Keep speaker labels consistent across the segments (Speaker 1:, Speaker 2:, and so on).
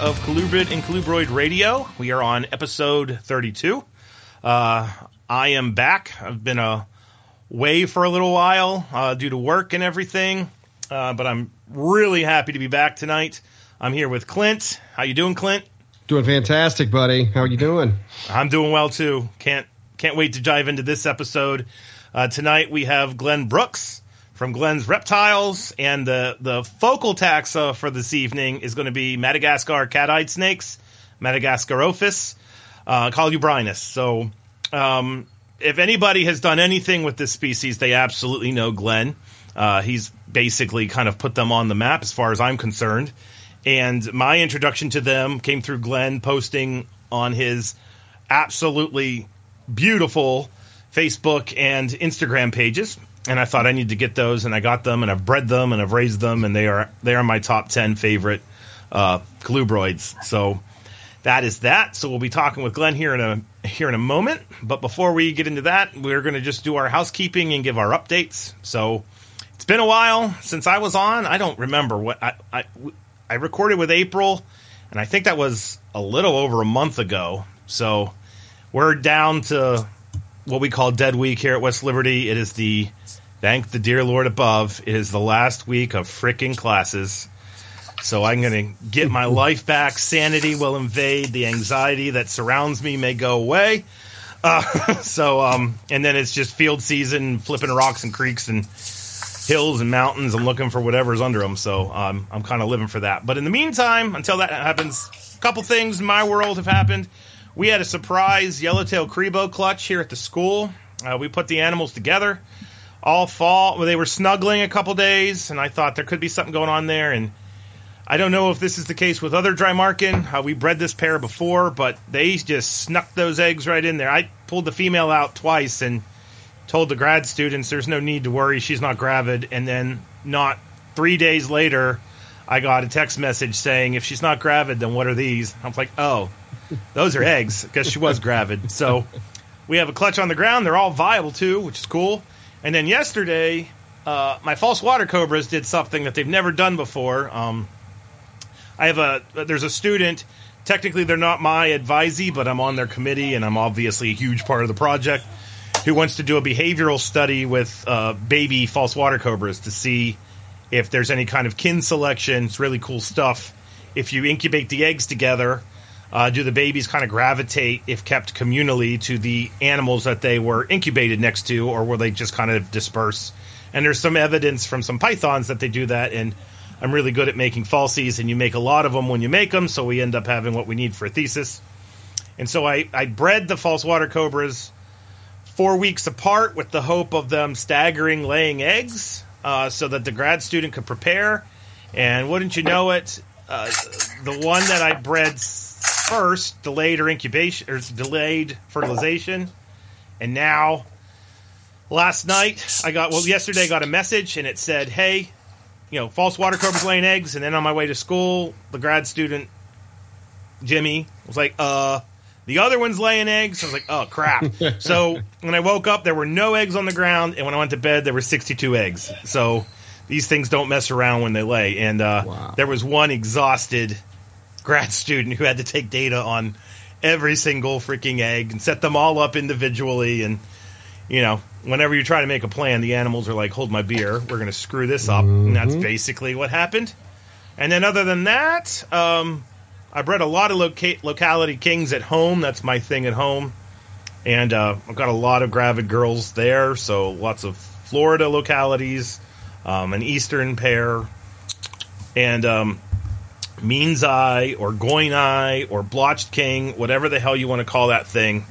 Speaker 1: of Colubrid and Colubroid Radio. We are on episode 32. Uh, I am back. I've been away for a little while uh, due to work and everything, uh, but I'm really happy to be back tonight. I'm here with Clint. How you doing, Clint?
Speaker 2: Doing fantastic, buddy. How are you doing?
Speaker 1: I'm doing well too. Can't can't wait to dive into this episode. Uh, tonight we have Glen Brooks from Glen's Reptiles, and the the focal taxa for this evening is going to be Madagascar cat-eyed snakes, Madagascarophis, uh, Colubrinus. So, um, if anybody has done anything with this species, they absolutely know Glen. Uh, he's basically kind of put them on the map as far as I'm concerned. And my introduction to them came through Glen posting on his absolutely beautiful Facebook and Instagram pages and I thought I need to get those, and I got them, and I've bred them, and I've raised them, and they are they are my top ten favorite uh, colubroids. So that is that. So we'll be talking with Glen here in a here in a moment. But before we get into that, we're going to just do our housekeeping and give our updates. So it's been a while since I was on. I don't remember what I I, I recorded with April, and I think that was a little over a month ago. So we're down to what we call Dead Week here at West Liberty. It is the Thank the dear Lord above. It is the last week of freaking classes. So I'm going to get my life back. Sanity will invade. The anxiety that surrounds me may go away. Uh, so, um, and then it's just field season, flipping rocks and creeks and hills and mountains and looking for whatever's under them. So um, I'm kind of living for that. But in the meantime, until that happens, a couple things in my world have happened. We had a surprise yellowtail Cribo clutch here at the school. Uh, we put the animals together all fall. Well, they were snuggling a couple days, and I thought there could be something going on there. And I don't know if this is the case with other Drymarchon. Uh, we bred this pair before, but they just snuck those eggs right in there. I pulled the female out twice and told the grad students there's no need to worry, she's not gravid. And then, not three days later, I got a text message saying, if she's not gravid, then what are these? I was like, oh, those are eggs because she was gravid. So we have a clutch on the ground. They're all viable too, which is cool. And then yesterday, uh, my false water cobras did something that they've never done before. Um, I have a there's a student. Technically, they're not my advisee, but I'm on their committee, and I'm obviously a huge part of the project. Who wants to do a behavioral study with uh, baby false water cobras to see if there's any kind of kin selection? It's really cool stuff. If you incubate the eggs together, uh, do the babies kind of gravitate, if kept communally, to the animals that they were incubated next to, or will they just kind of disperse? And there's some evidence from some pythons that they do that. And I'm really good at making falsies, and you make a lot of them when you make them, so we end up having what we need for a thesis. And so I, I bred the false water cobras four weeks apart with the hope of them staggering laying eggs uh, so that the grad student could prepare. And wouldn't you know it, uh, the one that I bred first delayed or incubation or delayed fertilization, and now last night I got well yesterday I got a message and it said, "Hey, you know, false water cobras laying eggs." And then on my way to school, the grad student Jimmy was like, "Uh." The other one's laying eggs. I was like, oh, crap. so when I woke up, there were no eggs on the ground. And when I went to bed, there were 62 eggs. So these things don't mess around when they lay. And uh, wow. there was one exhausted grad student who had to take data on every single freaking egg and set them all up individually. And you know whenever you try to make a plan the animals are like hold my beer. We're going to screw this up. Mm-hmm. and that's mm-hmm. basically what happened. And then other than that um, i bred a lot of loca- locality kings at home. That's my thing at home. And uh, i've got a lot of gravid girls there. So lots of florida localities um, an eastern pair. And um, meansi or goini or Blotched King, whatever the hell you want to call that thing.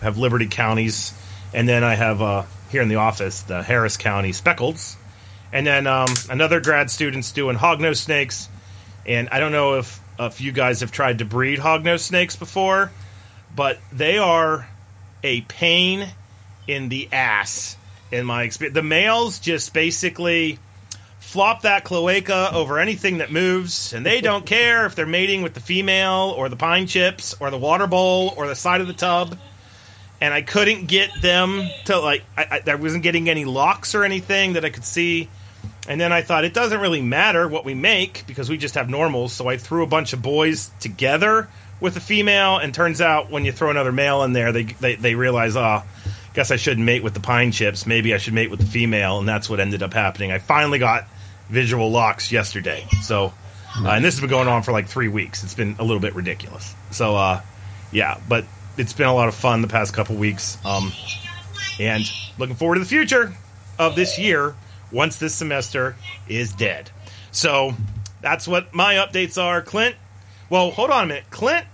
Speaker 1: I have Liberty counties, and then I have uh, here in the office the Harris County Speckleds, and then um, another grad student's doing hognose snakes. And I don't know if if you guys have tried to breed hognose snakes before, but they are a pain in the ass in my experience. The males just basically flop that cloaca over anything that moves, and they don't care if they're mating with the female or the pine chips or the water bowl or the side of the tub. And I couldn't get them to like I, I, I wasn't getting any locks or anything that I could see. And then I thought it doesn't really matter what we make because we just have normals. So I threw a bunch of boys together with a female, and turns out when you throw another male in there, they they, they realize, oh, guess I shouldn't mate with the pine chips. Maybe I should mate with the female, and that's what ended up happening. I finally got visual locks yesterday. So, uh, and this has been going on for like three weeks. It's been a little bit ridiculous. So, uh, yeah, but it's been a lot of fun the past couple weeks. Um, and looking forward to the future of this year once this semester is dead. So that's what my updates are. Clint, well, hold on a minute. Clint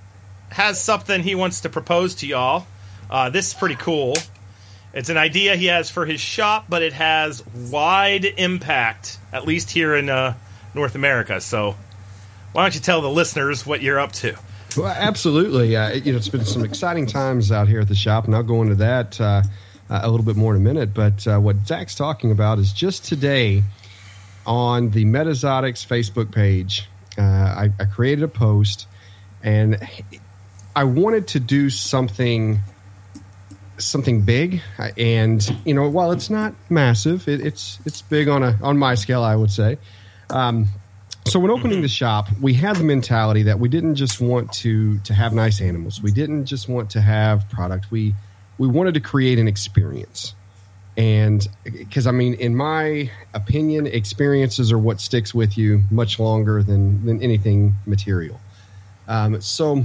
Speaker 1: has something he wants to propose to y'all. Uh, this is pretty cool. It's an idea he has for his shop, but it has wide impact, at least here in uh, North America. So why don't you tell the listeners what you're up to?
Speaker 2: Well, absolutely. Uh, you know, it's been some exciting times out here at the shop, and I'll go into that uh, a little bit more in a minute. But uh, what Zac's talking about is just today on the Metazotics Facebook page, uh, I, I created a post, and I wanted to do something something big and you know while it's not massive it, it's it's big on a on my scale i would say um, so when opening the shop, we had the mentality that we didn't just want to to have nice animals. We didn't just want to have product. We we wanted to create an experience. And because I mean, in my opinion, experiences are what sticks with you much longer than than anything material. Um, so,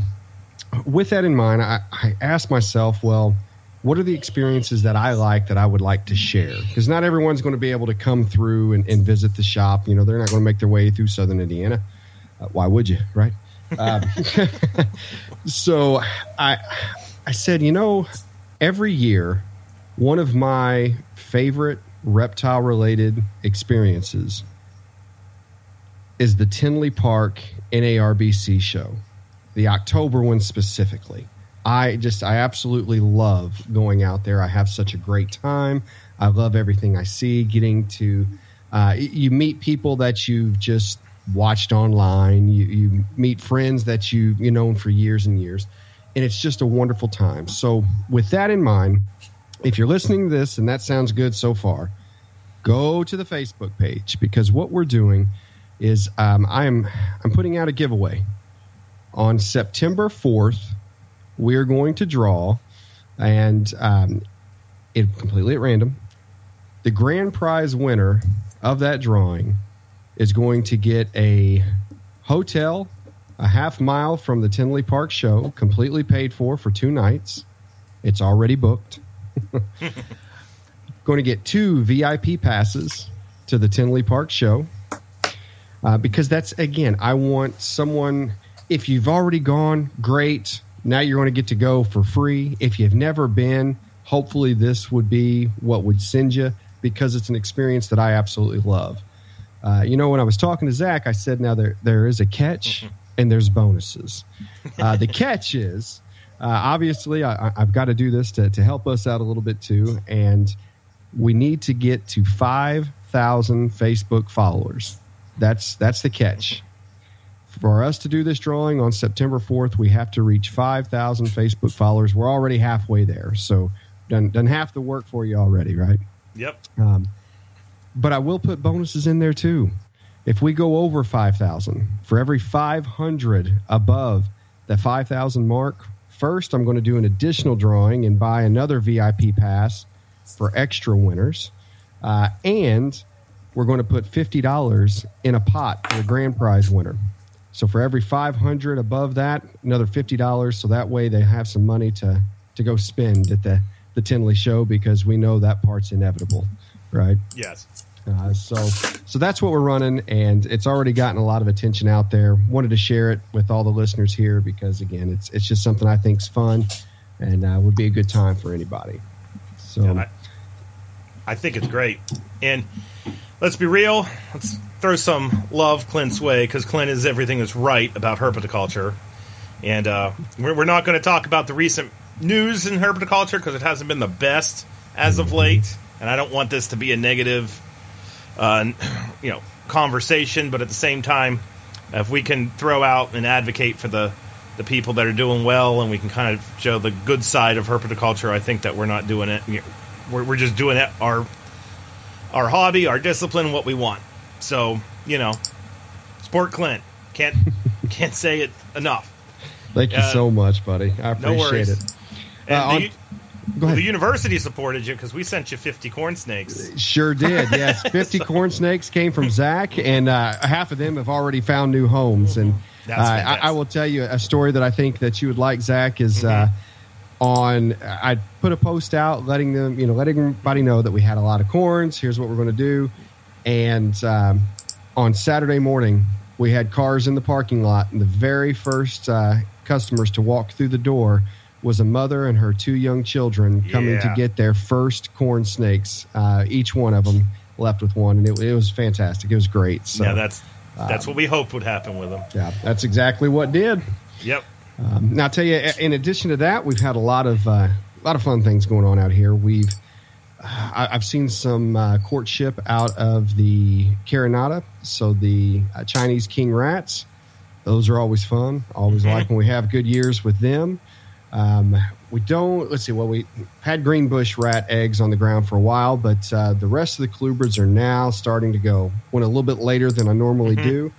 Speaker 2: with that in mind, I, I asked myself, well, what are the experiences that I like that I would like to share? Because not everyone's going to be able to come through and, and, visit the shop. You know, they're not going to make their way through Southern Indiana. Uh, why would you, right? Um, so I, I said, you know, every year, one of my favorite reptile related experiences is the Tinley Park NARBC show, the October one specifically. I just I absolutely love going out there. I have such a great time. I love everything I see. Getting to uh, you meet people that you've just watched online. You, you meet friends that you you known for years and years, and it's just a wonderful time. So with that in mind, if you're listening to this and that sounds good so far, go to the Facebook page because what we're doing is um, I'm I'm putting out a giveaway on September fourth we're going to draw, and um, it completely at random. The grand prize winner of that drawing is going to get a hotel a half mile from the Tinley Park show, completely paid for for two nights. It's already booked. going to get two VIP passes to the Tinley Park show. Uh, because that's again, I want someone. If you've already gone, great. Now you're going to get to go for free. If you've never been, hopefully this would be what would send you because it's an experience that I absolutely love. Uh, you know, when I was talking to Zac, I said, now there there is a catch mm-hmm. and there's bonuses. Uh, the catch is uh, obviously I, have got to do this to, to help us out a little bit too, and we need to get to five thousand Facebook followers. That's that's the catch for us to do this drawing on September 4th, we have to reach 5,000 Facebook followers. We're already halfway there. So, done, done half the work for you already, right?
Speaker 1: Yep.
Speaker 2: Um, but I will put bonuses in there too. If we go over 5,000, for every 500 above the 5,000 mark, first I'm going to do an additional drawing and buy another VIP pass for extra winners. Uh, and we're going to put $50 in a pot for the grand prize winner. So for every 500 above that, another $50. So that way they have some money to, to go spend at the, the Tinley show because we know that part's inevitable, right?
Speaker 1: Yes.
Speaker 2: Uh, so, so that's what we're running, and it's already gotten a lot of attention out there. Wanted to share it with all the listeners here because, again, it's it's just something I think's fun and uh, would be a good time for anybody. So, yeah,
Speaker 1: I, I think it's great, and let's be real. Let's throw some love Clint's way because Clint is everything that's right about herpetoculture. And uh, we're, not going to talk about the recent news in herpetoculture because it hasn't been the best as of late. And I don't want this to be a negative, uh, you know, conversation. But at the same time, if we can throw out and advocate for the the people that are doing well, and we can kind of show the good side of herpetoculture, I think that we're not doing it. We're, we're just doing it our our hobby, our discipline, what we want. So you know, Sport Clint can't can't say it enough.
Speaker 2: Thank you
Speaker 1: Uh,
Speaker 2: so much, buddy. I appreciate
Speaker 1: worries.
Speaker 2: it.
Speaker 1: And
Speaker 2: Uh, on-
Speaker 1: the,
Speaker 2: Go ahead.
Speaker 1: the university supported you because we sent you 50 corn snakes.
Speaker 2: Sure did. Yes, fifty corn snakes came from Zac, and uh, half of them have already found new homes. And uh, I, I will tell you a story that I think that you would like. Zac is uh, on. I put a post out letting them, you know, letting everybody know that we had a lot of corns. Here's what we're going to do. And um, on Saturday morning, we had cars in the parking lot, and the very first uh, customers to walk through the door was a mother and her two young children coming to get their first corn snakes. Uh, each one of them left with one, and it, it was fantastic. It was great. So,
Speaker 1: yeah, that's that's what we hoped would happen with them.
Speaker 2: yeah, that's exactly what did.
Speaker 1: Yep.
Speaker 2: Um, now, I'll tell you, in addition to that, we've had a lot of uh, a lot of fun things going on out here. We've I, I've seen some uh, courtship out of the Carinata, so the uh, Chinese king rats. Those are always fun. Always like when we have good years with them. Um, we don't. Let's see. Well, we had green bush rat eggs on the ground for a while, but uh, the rest of the colubrids are now starting to go. Went a little bit later than I normally do.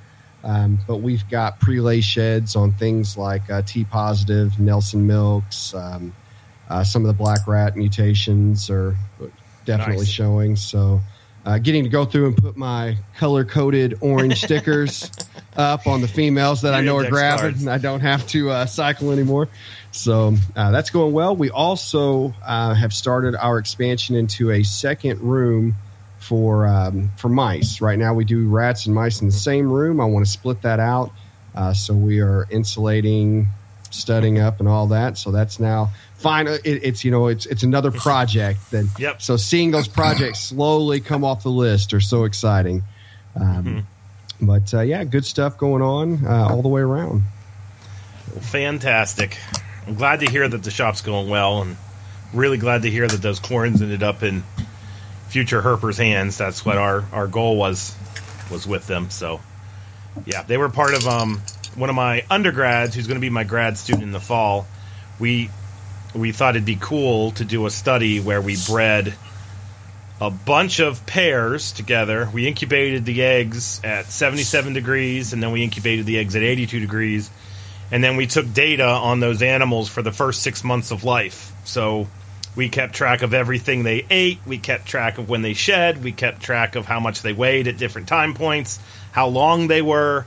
Speaker 2: Um, but we've got pre-lay sheds on things like uh, T positive, Nelson milks. Um, uh, some of the black rat mutations are definitely
Speaker 1: Nice.
Speaker 2: showing. So, uh, getting to go through and put my color coded orange stickers up on the females that I know are gravid,
Speaker 1: cards.
Speaker 2: and I don't have to uh, cycle anymore. So uh, that's going well. We also uh, have started our expansion into a second room for um, for mice. Right now, we do rats and mice in the same room. I want to split that out, uh, so we are insulating, studding up, and all that. So that's now fine. It, it's you know it's it's another project. Then
Speaker 1: Yep.
Speaker 2: so seeing those projects slowly come off the list are so exciting. Um, But uh, yeah, good stuff going on uh, all the way around.
Speaker 1: Fantastic. I'm glad to hear that the shop's going well, and really glad to hear that those corns ended up in future Herper's hands. That's what our, our goal was was with them. So, yeah, they were part of um, one of my undergrads, who's going to be my grad student in the fall. We we thought it'd be cool to do a study where we bred a bunch of pairs together. We incubated the eggs at 77 degrees, and then we incubated the eggs at 82 degrees. And then we took data on those animals for the first six months of life. So we kept track of everything they ate. We kept track of when they shed. We kept track of how much they weighed at different time points, how long they were.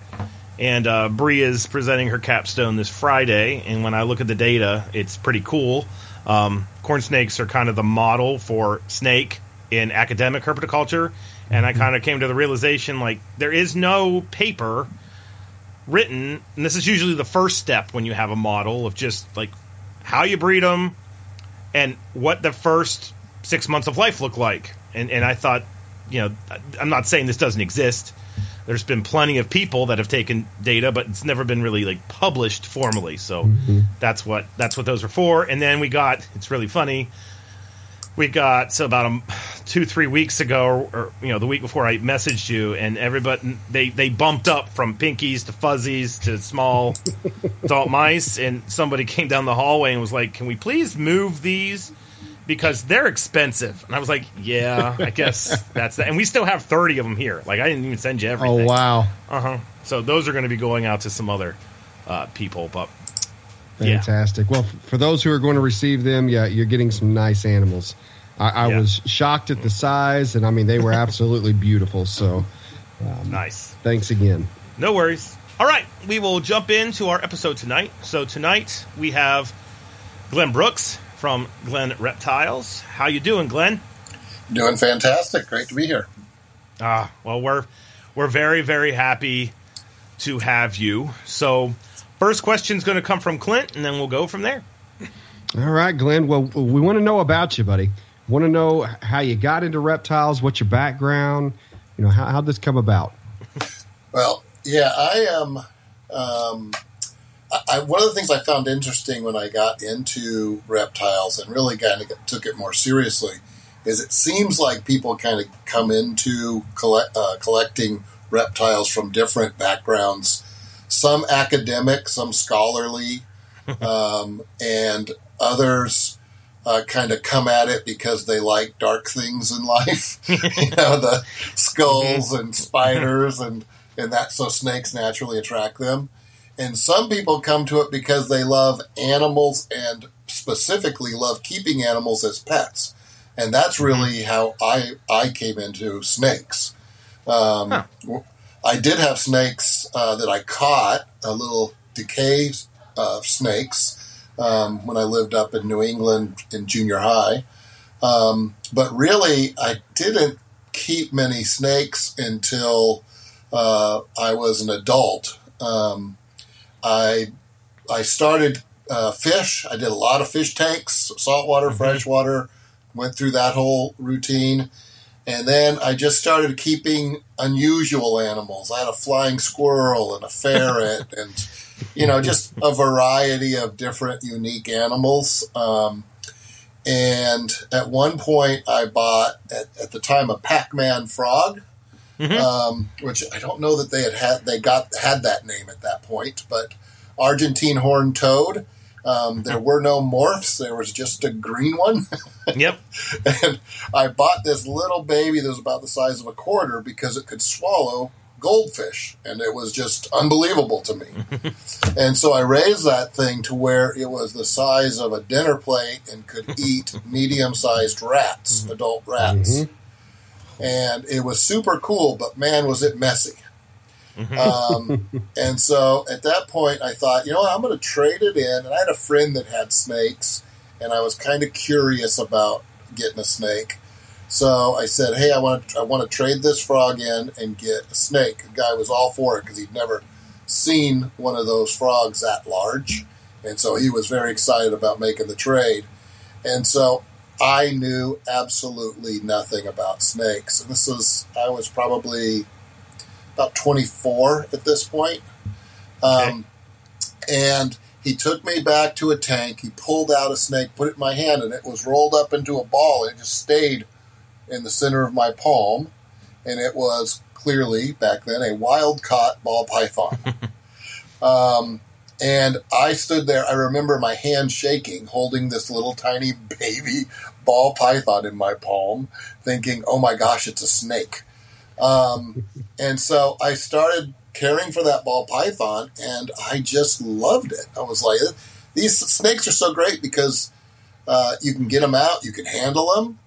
Speaker 1: And uh, Bree is presenting her capstone this Friday. And when I look at the data, it's pretty cool. Um, corn snakes are kind of the model for snake in academic herpetoculture. And I kind of came to the realization like, there is no paper written, and this is usually the first step when you have a model of just like how you breed them and what the first six months of life look like. And and I thought, you know, I'm not saying this doesn't exist. There's been plenty of people that have taken data, but it's never been really like published formally. So mm-hmm. that's what that's what those are for. And then we got it's really funny. We got so about a, two three weeks ago, or, you know, the week before I messaged you, and everybody they they bumped up from pinkies to fuzzies to small adult mice, and somebody came down the hallway and was like, "Can we please move these?" Because they're expensive, and I was like, "Yeah, I guess that's that." And we still have thirty of them here. Like I didn't even send you everything.
Speaker 2: Oh wow,
Speaker 1: Uh huh. So those are going to be going out to some other uh, people, but Yeah.
Speaker 2: fantastic! Well, for those who are going to receive them, yeah, you're getting some nice animals. I, I
Speaker 1: Yeah.
Speaker 2: was shocked at the size, and I mean they were absolutely beautiful. So
Speaker 1: nice.
Speaker 2: thanks again.
Speaker 1: No worries. All right, we will jump into our episode tonight. So tonight we have Glen Brooks from Glen Reptiles. How you doing, Glen?
Speaker 3: Doing fantastic. Great to be here.
Speaker 1: Ah, well, we're we're very very happy to have you. So, first question is going to come from Clint, and then we'll go from there.
Speaker 2: All right, Glen. Well, we want to know about you, buddy. Want to know how you got into reptiles? What's your background? You know, how how'd this come about?
Speaker 3: Well, yeah, I am. Um, I, I, one of the things I found interesting when I got into reptiles and really kind of took it more seriously is it seems like people kind of come into collect, uh, collecting reptiles from different backgrounds, some academic, some scholarly, um, and others uh, kind of come at it because they like dark things in life. you know, the skulls and spiders and, and that, so snakes naturally attract them. And some people come to it because they love animals and specifically love keeping animals as pets. And that's really how I, I came into snakes. Um, huh. I did have snakes uh, that I caught, a little DeKay uh, snakes um, when I lived up in New England in junior high. Um, but really, I didn't keep many snakes until uh, I was an adult. Um, I I started uh, fish. I did a lot of fish tanks, saltwater, mm-hmm. freshwater. Went through that whole routine, and then I just started keeping unusual animals. I had a flying squirrel and a ferret, and you know, just a variety of different unique animals. Um, and at one point, I bought at, at the time a Pac-Man frog, mm-hmm. um, which I don't know that they had had they got had that name at that point, but Argentine horned toad. Um, there were no morphs. There was just a green one.
Speaker 1: yep.
Speaker 3: and I bought this little baby that was about the size of a quarter because it could swallow goldfish, and it was just unbelievable to me. and so I raised that thing to where it was the size of a dinner plate and could eat medium sized rats, mm-hmm. adult rats. Mm-hmm. And it was super cool, but man, was it messy. Mm-hmm. Um, and so at that point, I thought, you know what, I'm going to trade it in. And I had a friend that had snakes, and I was kind of curious about getting a snake. So I said, "Hey, I want to I want to trade this frog in and get a snake." The guy was all for it because he'd never seen one of those frogs that large, and so he was very excited about making the trade. And so I knew absolutely nothing about snakes. And this was I was probably about 24 at this point. Um, And he took me back to a tank. He pulled out a snake, put it in my hand, and it was rolled up into a ball. It just stayed in the center of my palm, and it was clearly back then a wild caught ball python. um, and I stood there. I remember my hand shaking, holding this little tiny baby ball python in my palm, thinking, "Oh my gosh, it's a snake." Um, and so I started caring for that ball python, and I just loved it. I was like, "These snakes are so great because uh, you can get them out, you can handle them."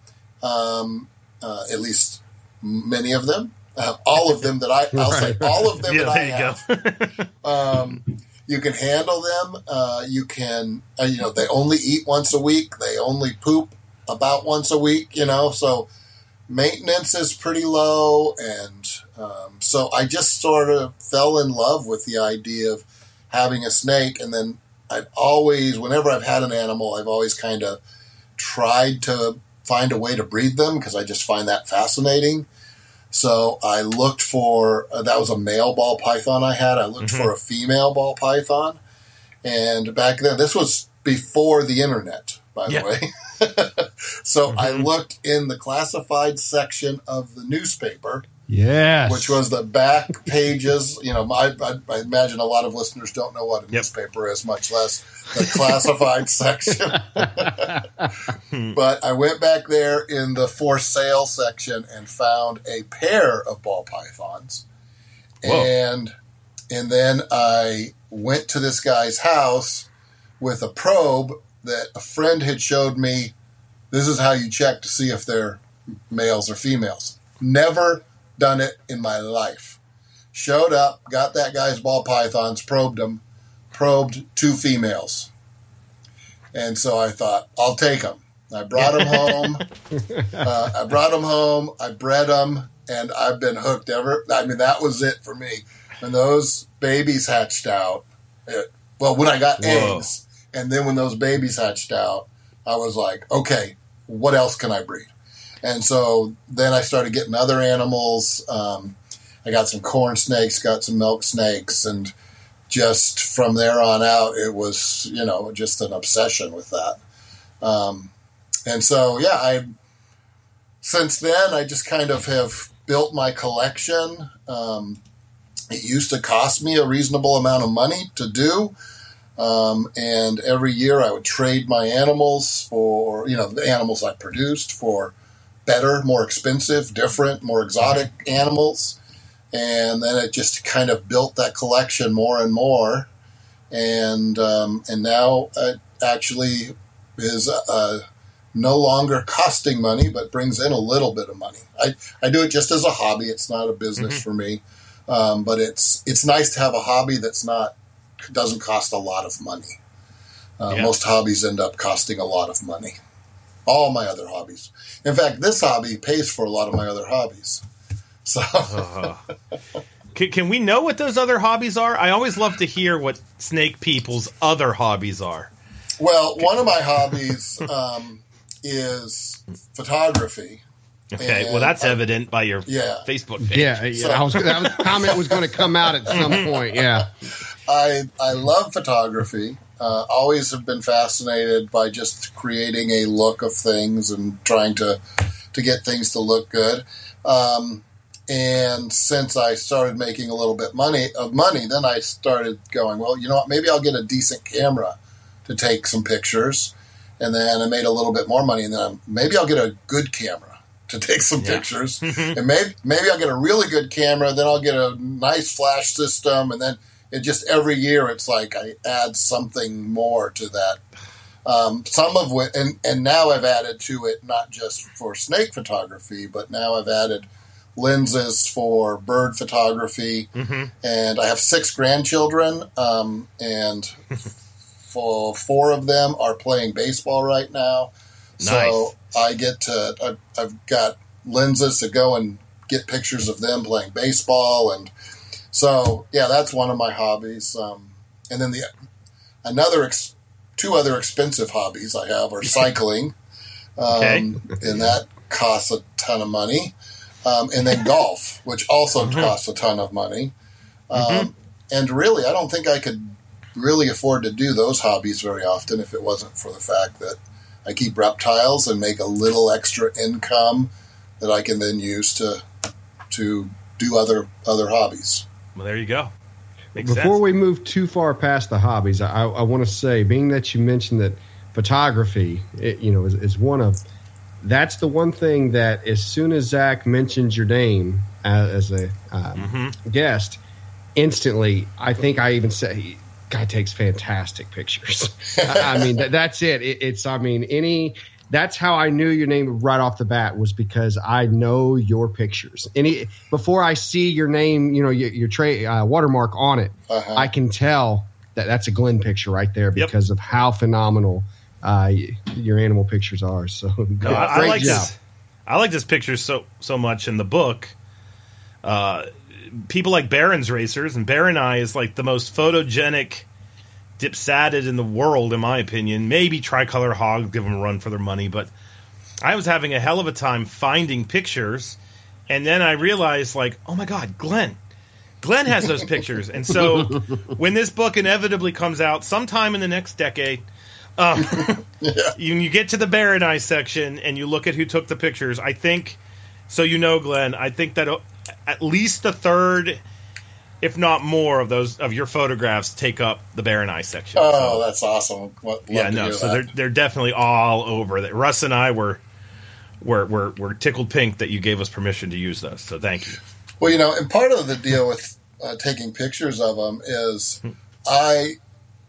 Speaker 3: Um, uh, at least many of them. Uh, all of them that I, I'll right. say all of them yeah, that I have. um, you can handle them. Uh, you can, uh, you know, they only eat once a week. They only poop about once a week. You know, so maintenance is pretty low, and um, so I just sort of fell in love with the idea of having a snake, and then I've always, whenever I've had an animal, I've always kind of tried to find a way to breed them because I just find that fascinating. So I looked for uh, that was a male ball python I had. I looked mm-hmm. for a female ball python, and back then this was before the internet, by yeah. the way. so mm-hmm. I looked in the classified section of the newspaper
Speaker 2: Yes.
Speaker 3: Which was the back pages. You know, I, I, I, imagine a lot of listeners don't know what a yep. newspaper is, much less the classified section. but I went back there in the for sale section and found a pair of ball pythons. Whoa. And and then I went to this guy's house with a probe that a friend had showed me. This is how you check to see if they're males or females. Never done it in my life. Showed up, got that guy's ball pythons, probed them, probed two females. And so I thought, I'll take them. I brought them home. Uh, I brought them home. I bred them, and I've been hooked ever. I mean, that was it for me. When those babies hatched out, it, well, when I got Whoa. eggs, and then when those babies hatched out, I was like, okay, what else can I breed? And so then I started getting other animals. Um, I got some corn snakes, got some milk snakes, and just from there on out, it was you know just an obsession with that. Um, and so yeah, I since then I just kind of have built my collection. Um, it used to cost me a reasonable amount of money to do. Um, and every year I would trade my animals for, you know, the animals I produced for better, more expensive, different, more exotic animals. And then it just kind of built that collection more and more. And, um, and now it actually is uh, no longer costing money, but brings in a little bit of money. I, I do it just as a hobby. It's not a business mm-hmm. for me. Um, but it's, it's nice to have a hobby that's not doesn't cost a lot of money. Uh, yeah. Most hobbies end up costing a lot of money. All my other hobbies. In fact, this hobby pays for a lot of my other hobbies. So. uh-huh.
Speaker 1: can, can, we know what those other hobbies are? I always love to hear what snake people's other hobbies are.
Speaker 3: Well, one of my hobbies um, is photography.
Speaker 1: Okay, and, well, that's uh, evident by your yeah. Facebook page.
Speaker 2: Yeah, yeah. So, I was, that was, comment was going to come out at some point. Yeah.
Speaker 3: I I love photography. Uh, always have been fascinated by just creating a look of things and trying to to get things to look good. Um, and since I started making a little bit money of money, then I started going, well, you know what? Maybe I'll get a decent camera to take some pictures. And then I made a little bit more money, and then maybe I'll get a good camera to take some yeah. pictures. and maybe maybe I'll get a really good camera. Then I'll get a nice flash system, and then it just every year it's like I add something more to that. Um, some of which, and, and now I've added to it not just for snake photography, but now I've added lenses for bird photography, mm-hmm. and I have six grandchildren, um, and for four of them are playing baseball right now. Nice. So I get to I've got lenses to go and get pictures of them playing baseball and so yeah, that's one of my hobbies. Um, and then the another ex, two other expensive hobbies I have are cycling, um, and that costs a ton of money, um, and then golf, which also mm-hmm. costs a ton of money. Mm-hmm. Um, and really, I don't think I could really afford to do those hobbies very often if it wasn't for the fact that I keep reptiles and make a little extra income that I can then use to to do other other hobbies.
Speaker 1: Well, there you go.
Speaker 2: Makes Before sense. we move too far past the hobbies, I, I want to say, being that you mentioned that photography, it, you know, is, is, one of that's the one thing that as soon as Zac mentions your name as, as a um, mm-hmm. guest, instantly, I think I even say, guy takes fantastic pictures. I mean, that, that's it. it. It's, I mean, any that's how I knew your name right off the bat was because I know your pictures. Any before I see your name, you know, your, your tray uh, watermark on it, uh-huh. I can tell that that's a Glen picture right there because yep. of how phenomenal uh, your animal pictures are. So
Speaker 1: no, I, I, like job. this. I like this picture so so much in the book. Uh, people like Baron's racers, and baroni is like the most photogenic dipsadid in the world, in my opinion. Maybe Tricolor Hog give them a run for their money, but I was having a hell of a time finding pictures, and then I realized, like, oh my god, Glen. Glen has those pictures, and so when this book inevitably comes out sometime in the next decade, um, yeah. you, you get to the Eye section and you look at who took the pictures. I think, so you know, Glen. I think that at least the third if not more of those of your photographs take up the baroni section.
Speaker 3: Oh, so, that's awesome!
Speaker 1: Love yeah, no, so that. they're they're definitely all over that. Russ and I were were, were were tickled pink that you gave us permission to use those. So thank you.
Speaker 3: Well, you know, and part of the deal with uh, taking pictures of them is. I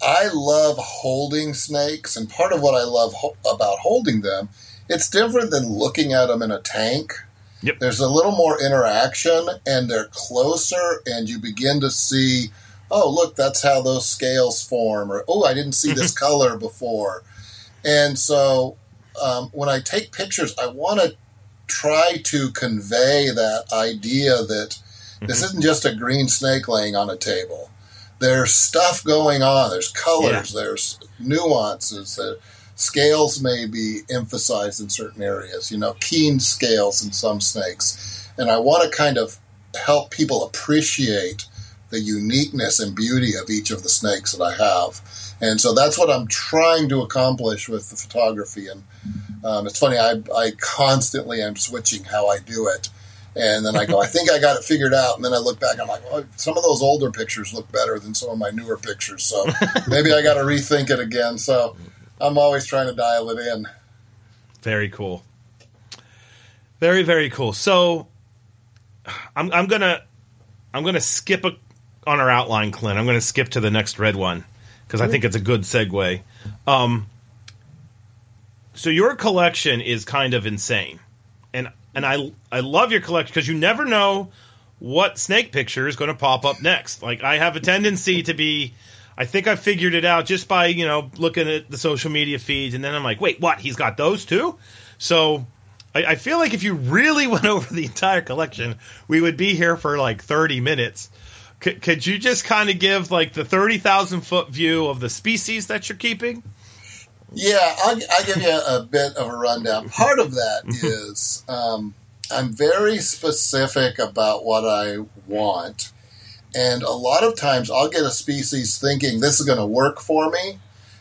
Speaker 3: I love holding snakes, and part of what I love ho- about holding them, it's different than looking at them in a tank
Speaker 1: Yep.
Speaker 3: There's a little more interaction and they're closer, and you begin to see, oh, look, that's how those scales form, or oh, I didn't see this color before. And so um, when I take pictures, I want to try to convey that idea that mm-hmm. this isn't just a green snake laying on a table. There's stuff going on. There's colors. Yeah. There's nuances. There, Scales may be emphasized in certain areas, you know, keen scales in some snakes. And I want to kind of help people appreciate the uniqueness and beauty of each of the snakes that I have. And so that's what I'm trying to accomplish with the photography. And um, it's funny, I, I constantly am switching how I do it. And then I go, I think I got it figured out. And then I look back, I'm like, well, some of those older pictures look better than some of my newer pictures. So maybe I got to rethink it again. So I'm always trying to dial it in.
Speaker 1: Very cool. Very very cool. So I'm I'm gonna I'm gonna skip a, on our outline, Clint. I'm gonna skip to the next red one because I think it's a good segue. Um, so your collection is kind of insane, and and I I love your collection because you never know what snake picture is going to pop up next. Like I have a tendency to be. I think I figured it out just by you know looking at the social media feeds, and then I'm like, wait, what? He's got those too. So I, I feel like if you really went over the entire collection, we would be here for like 30 minutes. C- could you just kind of give like the 30,000 foot view of the species that you're keeping?
Speaker 3: Yeah, I'll, I'll give you a bit of a rundown. Part of that is um, I'm very specific about what I want. And a lot of times I'll get a species thinking this is going to work for me,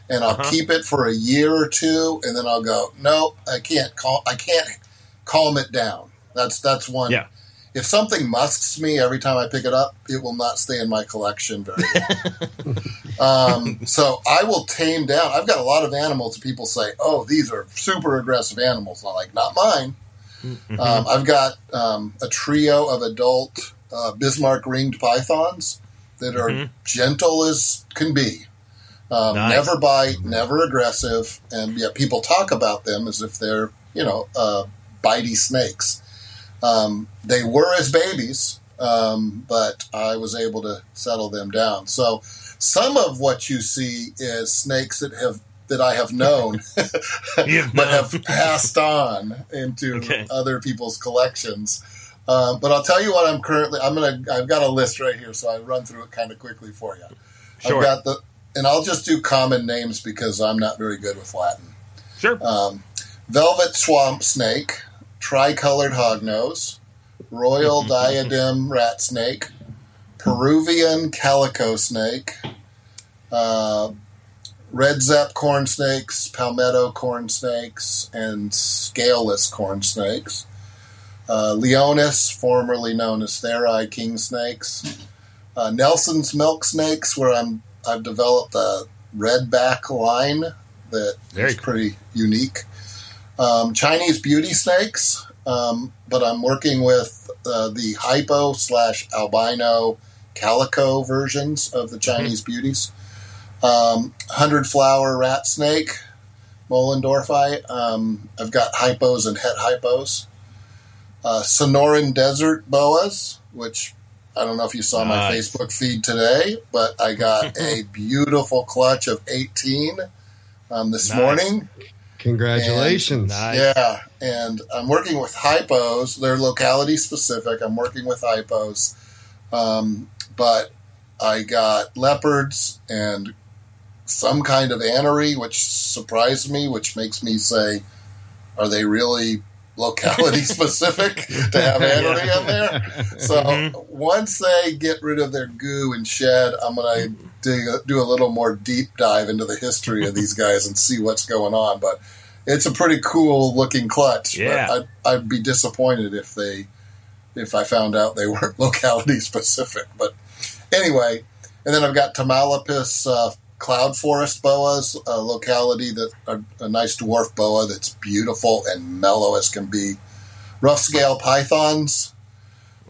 Speaker 3: and I'll uh-huh. keep it for a year or two, and then I'll go, no, I can't call, I can't calm it down. That's that's one.
Speaker 1: Yeah.
Speaker 3: If something musks me every time I pick it up, it will not stay in my collection very long. um, so I will tame down. I've got a lot of animals. People say, "Oh, these are super aggressive animals." I'm like, not mine. Mm-hmm. Um, I've got um, a trio of adult uh, Bismarck ringed pythons that are mm-hmm. gentle as can be. Um, nice. Never bite, never aggressive, and yet people talk about them as if they're, you know, uh, bitey snakes. Um, they were as babies, um, but I was able to settle them down. So some of what you see is snakes that have that I have known, but have passed on into okay. other people's collections. Um, but I'll tell you what I'm currently. I'm gonna. I've got a list right here, so I run through it kind of quickly for you. Sure. I've got the, and I'll just do common names because I'm not very good with Latin.
Speaker 1: Sure.
Speaker 3: Um, velvet swamp snake, tricolored hognose, royal diadem rat snake, Peruvian calico snake, uh, red zep corn snakes, palmetto corn snakes, and scaleless corn snakes. Uh, Leonis, formerly known as thayeri king snakes. Uh, Nelson's milk snakes, where I'm I've developed a redback line that Very is cool. pretty unique um, Chinese beauty snakes, um, but I'm working with uh, the hypo slash albino calico versions of the Chinese mm-hmm. beauties. Um, hundred flower rat snake, Moellendorffi. Um, I've got hypos and het hypos. Uh, Sonoran desert boas, which I don't know if you saw nice. my Facebook feed today, but I got a beautiful clutch of 18 um, this nice. morning.
Speaker 2: Congratulations.
Speaker 3: And, nice. Yeah. And I'm working with hypos. They're locality specific. I'm working with hypos. Um, but I got leopards and some kind of anery, which surprised me, which makes me say, are they really locality specific to have anery yeah. in there? So mm-hmm. once they get rid of their goo and shed, I'm going to do a little more deep dive into the history of these guys and see what's going on. But it's a pretty cool looking clutch.
Speaker 1: Yeah.
Speaker 3: I'd, I'd, be disappointed if they if I found out they weren't locality specific. But anyway, and then I've got Tamaulipas uh, cloud forest boas, a locality that a, a nice dwarf boa that's beautiful and mellow as can be. Rough scale pythons,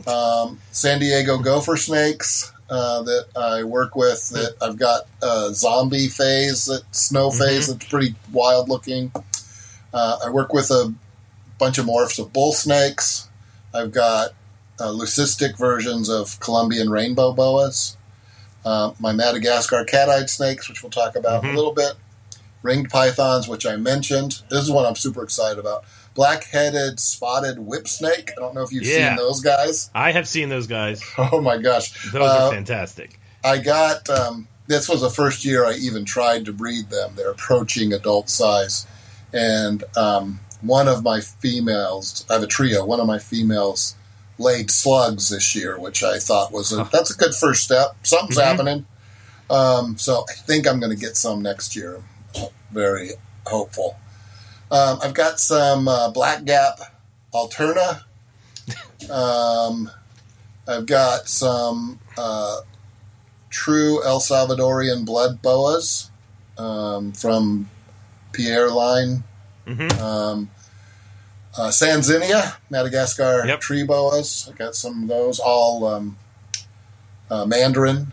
Speaker 3: um, San Diego gopher snakes, uh, that I work with. That I've got a zombie phase, that snow mm-hmm. phase mm-hmm. that's pretty wild looking. Uh, I work with a bunch of morphs of bull snakes. I've got uh, leucistic versions of Colombian rainbow boas. Uh, my Madagascar cat-eyed snakes, which we'll talk about mm-hmm. a little bit. Ringed pythons, which I mentioned. This is what I'm super excited about black-headed spotted whip snake. I don't know if you've yeah. seen those guys.
Speaker 1: I have seen those guys.
Speaker 3: Oh my gosh,
Speaker 1: those uh, are fantastic.
Speaker 3: I got um, this was the first year I even tried to breed them. They're approaching adult size, and um, one of my females. I have a trio. One of my females laid slugs this year, which I thought was a, that's a good first step. Something's mm-hmm. happening. Um, so I think I'm going to get some next year. Very hopeful. Um, I've got some uh, Black Gap Alterna Um, I've got some uh, true El Salvadorian blood boas um, from Pierre Line.
Speaker 1: Mhm.
Speaker 3: Uh, Sanzinia, Madagascar
Speaker 1: Yep.
Speaker 3: tree boas. I got some of those, all um, uh, Mandarin,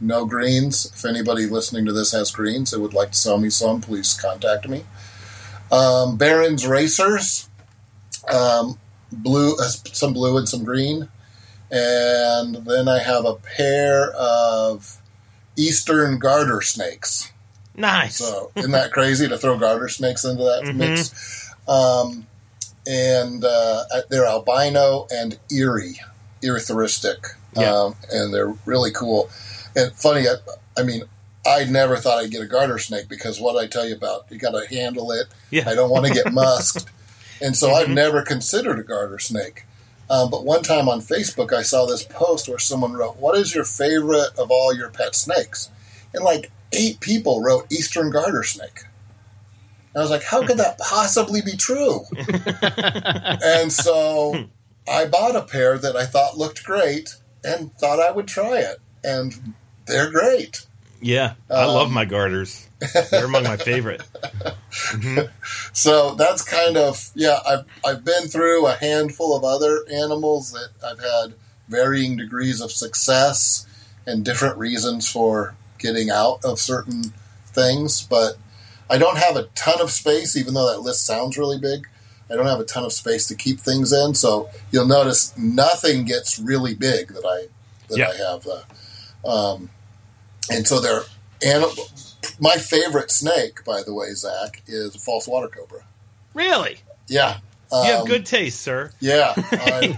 Speaker 3: no greens. If anybody listening to this has greens and would like to sell me some, please contact me. Um, Baron's Racers, um, blue, uh, some blue and some green. And then I have a pair of Eastern garter snakes.
Speaker 1: Nice.
Speaker 3: So isn't that crazy to throw garter snakes into that
Speaker 1: Mhm.
Speaker 3: mix? Um, and uh, they're albino and eerie, erythristic,
Speaker 1: Yeah.
Speaker 3: um, and they're really cool. And funny, I, I mean, I never thought I'd get a garter snake because what I tell you about, you got to handle it.
Speaker 1: yeah.
Speaker 3: I don't want to get musked, and so I've
Speaker 1: Mhm.
Speaker 3: never considered a garter snake. Um, but one time on Facebook, I saw this post where someone wrote, "What is your favorite of all your pet snakes?" And like eight people wrote Eastern garter snake. And I was like, "How could that possibly be true?" and so I bought a pair that I thought looked great and thought I would try it, and they're great.
Speaker 1: Yeah. I love
Speaker 3: Um,
Speaker 1: my garters. They're among my favorite. Mhm.
Speaker 3: So that's kind of yeah. I've I've been through a handful of other animals that I've had varying degrees of success and different reasons for getting out of certain things, but I don't have a ton of space. Even though that list sounds really big, I don't have a ton of space to keep things in. So you'll notice nothing gets really big that I that
Speaker 1: Yeah.
Speaker 3: I have. Uh, um, and so they're animal. My favorite snake, by the way, Zac, is a false water cobra.
Speaker 1: Really?
Speaker 3: Yeah.
Speaker 1: You have
Speaker 3: Um,
Speaker 1: good taste, sir.
Speaker 3: Yeah, I,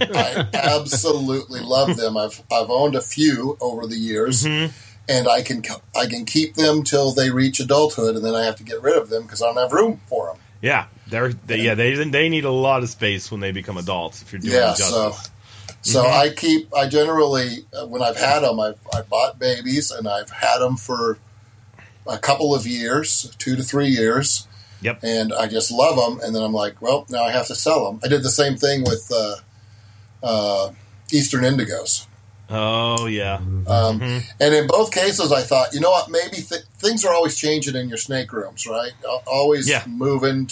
Speaker 3: I absolutely love them. I've I've owned a few over the years,
Speaker 1: Mhm.
Speaker 3: And I can I can keep them till they reach adulthood, and then I have to get rid of them because I don't have room for them.
Speaker 1: Yeah. They're they, yeah, they they need a lot of space when they become adults if you're doing
Speaker 3: Yeah,
Speaker 1: justice.
Speaker 3: so so
Speaker 1: Mhm.
Speaker 3: I keep I generally uh, when I've had them, I've I bought babies, and I've had them for a couple of years, two to three years.
Speaker 1: Yep.
Speaker 3: And I just love them, and then I'm like, well, now I have to sell them. I did the same thing with uh, uh, Eastern Indigos.
Speaker 1: Oh yeah.
Speaker 3: Um,
Speaker 1: Mhm.
Speaker 3: And in both cases, I thought, you know what? Maybe th- things are always changing in your snake rooms, right? Always
Speaker 1: Yeah.
Speaker 3: moving.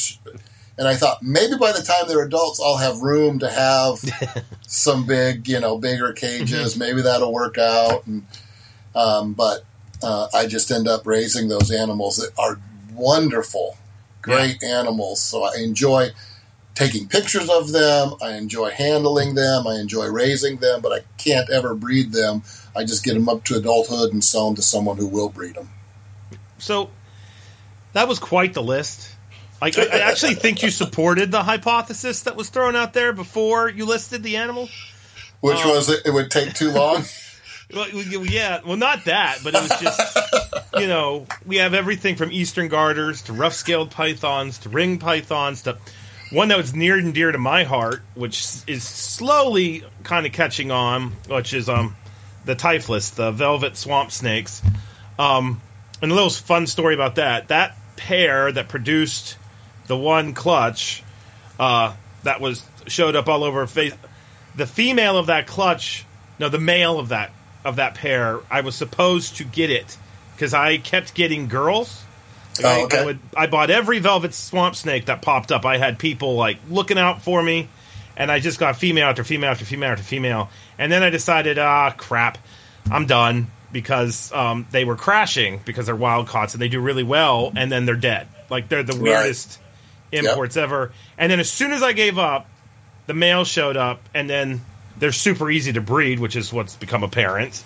Speaker 3: And I thought maybe by the time they're adults, I'll have room to have some big, you know, bigger cages.
Speaker 1: Mm-hmm.
Speaker 3: Maybe that'll work out. And um, but uh, I just end up raising those animals that are wonderful, great animals. So I enjoy taking pictures of them. I enjoy handling them. I enjoy raising them, but I can't ever breed them. I just get them up to adulthood and sell them to someone who will breed them.
Speaker 1: So that was quite the list. I, I actually think you supported the hypothesis that was thrown out there before you listed the animal.
Speaker 3: Which
Speaker 1: Oh.
Speaker 3: was it would take too long.
Speaker 1: Well, yeah, well, not that, but it was just, you know, we have everything from eastern garters to rough scaled pythons to ring pythons to one that was near and dear to my heart, which is slowly kind of catching on, which is um the typhlus, the velvet swamp snakes. Um, and a little fun story about that. That pair that produced the one clutch uh, that was showed up all over face. The female of that clutch, no, the male of that of that pair, I was supposed to get it because I kept getting girls. Like,
Speaker 3: Oh,
Speaker 1: I-
Speaker 3: okay.
Speaker 1: I, would, I bought every velvet swamp snake that popped up. I had people like looking out for me, and I just got female after female after female after female. And then I decided, ah, crap, I'm done because um, they were crashing because they're wild caughts and they do really well, and then they're dead. Like they're the
Speaker 3: Right.
Speaker 1: weirdest imports ever. And then as soon as I gave up, the male showed up, and then they're super easy to breed, which is what's become apparent.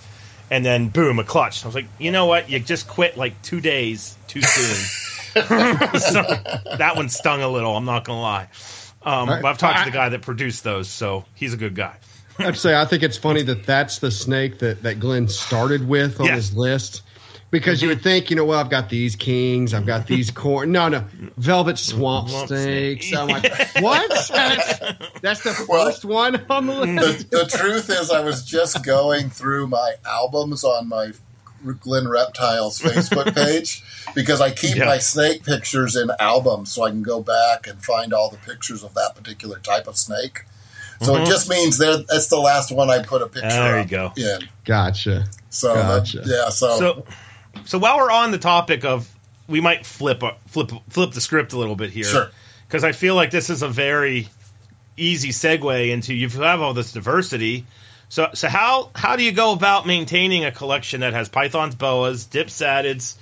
Speaker 1: And then boom, a clutch. I was like, you know what? You just quit like two days too soon. so that one stung a little. I'm not gonna lie. Um,
Speaker 2: Right.
Speaker 1: but I've talked to the guy that produced those, so he's a good guy.
Speaker 2: I'd say I think it's funny that that's the snake that, that Glen started with on
Speaker 1: Yeah.
Speaker 2: his list. Because you would mm-hmm. think, you know, well, I've got these kings, I've got these corn. No, no, velvet swamp
Speaker 1: Swamp
Speaker 2: snakes.
Speaker 1: snake.
Speaker 2: I'm like, what? That's, that's the
Speaker 3: Well-
Speaker 2: first one on the list.
Speaker 3: the, the truth is, I was just going through my albums on my Glen Reptiles Facebook page because I keep
Speaker 1: Yeah.
Speaker 3: my snake pictures in albums so I can go back and find all the pictures of that particular type of snake. So it mm-hmm. just means that that's the last one I put a picture.
Speaker 1: There you go.
Speaker 3: In.
Speaker 2: Gotcha.
Speaker 3: So that-
Speaker 2: Gotcha.
Speaker 3: yeah, so,
Speaker 1: So, so while we're on the topic of, we might flip uh, flip flip the script a little bit here,
Speaker 3: Sure.
Speaker 1: Because I feel like this is a very easy segue into you have all this diversity. So, so how how do you go about maintaining a collection that has pythons, boas, dipsadids,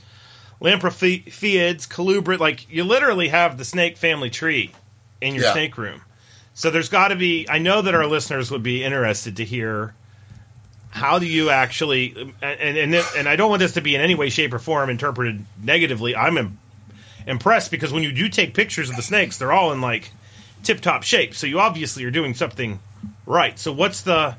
Speaker 1: lamprophiids, colubrid? Like you literally have the snake family tree in your
Speaker 3: Yeah.
Speaker 1: snake room. So there's got to be. I know that our listeners would be interested to hear how do you actually and and and, I don't want this to be in any way, shape, or form interpreted negatively. I'm im- impressed because when you do take pictures of the snakes, they're all in like tip top shape. So you obviously are doing something right. So what's the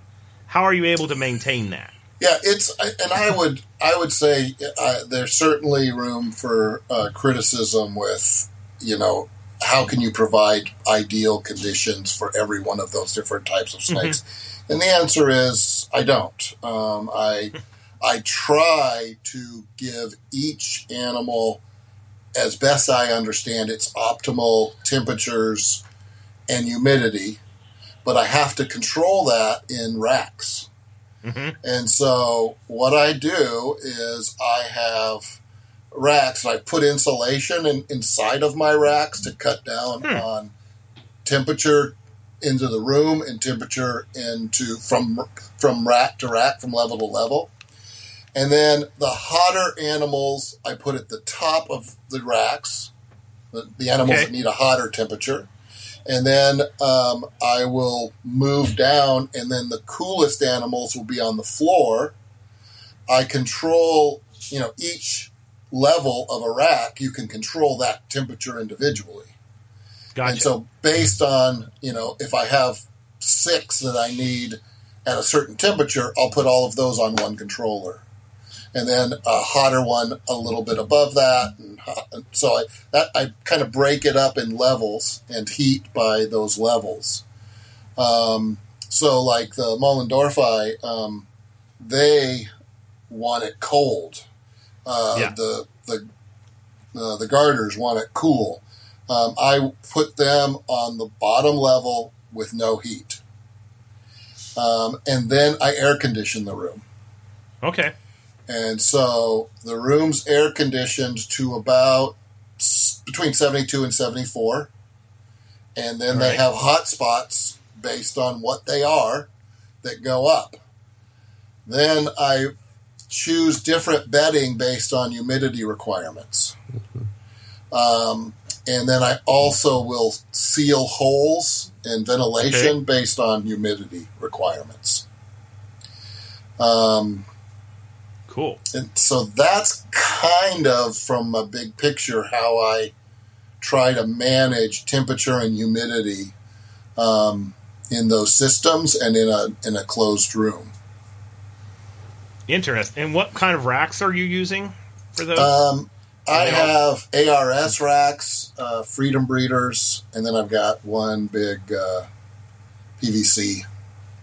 Speaker 1: how are you able to maintain that?
Speaker 3: Yeah, it's and I would I would say uh, there's certainly room for uh, criticism with you know how can you provide ideal conditions for every one of those different types of snakes, and the answer is I don't. Um, I I try to give each animal as best I understand its optimal temperatures and humidity, but I have to control that in racks. And so what I do is I have racks. And I put insulation in, inside of my racks to cut down on temperature into the room and temperature into from from rack to rack, from level to level. And then the hotter animals I put at the top of the racks, the, the animals
Speaker 1: Okay.
Speaker 3: that need a hotter temperature. And then um, I will move down, and then the coolest animals will be on the floor. I control, you know, each level of a rack, you can control that temperature individually.
Speaker 1: Gotcha.
Speaker 3: And so, based on, you know, if I have six that I need at a certain temperature, I'll put all of those on one controller. And then a hotter one a little bit above that. And hot, and so I, that, I kind of break it up in levels and heat by those levels. Um, so, like the Mollendorfi, um, they want it cold. Uh,
Speaker 1: Yeah.
Speaker 3: The, the, uh, the garters want it cool. Um, I put them on the bottom level with no heat. Um, and then I air condition the room.
Speaker 1: okay.
Speaker 3: And so the room's air conditioned to about s- between 72 and 74. And then they
Speaker 1: Right.
Speaker 3: have hot spots based on what they are that go up. Then I choose different bedding based on humidity requirements. Um, and then I also will seal holes and ventilation based on humidity requirements. Um,
Speaker 1: Cool.
Speaker 3: and so that's kind of from a big picture how I try to manage temperature and humidity um, in those systems and in a in a closed room.
Speaker 1: Interesting. And what kind of racks are you using for those?
Speaker 3: Um, I
Speaker 1: Yeah.
Speaker 3: have ARS racks, uh, Freedom Breeders, and then I've got one big uh, PVC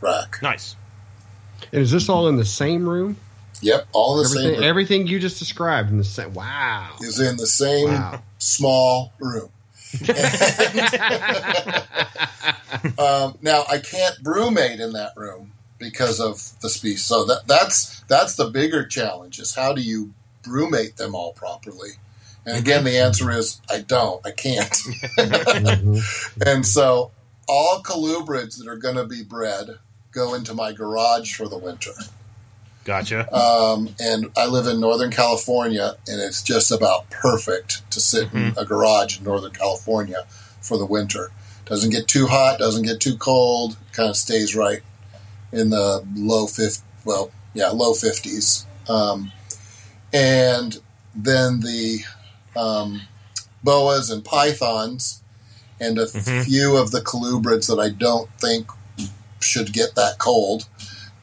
Speaker 3: rack.
Speaker 1: nice.
Speaker 2: And is this all in the same room?
Speaker 3: Yep, all in the
Speaker 2: Everything,
Speaker 3: same room.
Speaker 2: everything you just described in the same. Wow.
Speaker 3: is in the same
Speaker 2: Wow.
Speaker 3: small room. um, now I can't brumate in that room because of the species. So that that's that's the bigger challenge: is how do you brumate them all properly? And again, the answer is I don't. I can't.
Speaker 2: Mhm.
Speaker 3: and so all colubrids that are going to be bred go into my garage for the winter.
Speaker 1: Gotcha.
Speaker 3: Um, and I live in Northern California, and it's just about perfect to sit in a garage in Northern California for the winter. Doesn't get too hot, doesn't get too cold, kind of stays right in the low fifth. Well, yeah, low fifties. Um, and then the um, boas and pythons, and a
Speaker 1: Mhm.
Speaker 3: few of the colubrids that I don't think should get that cold.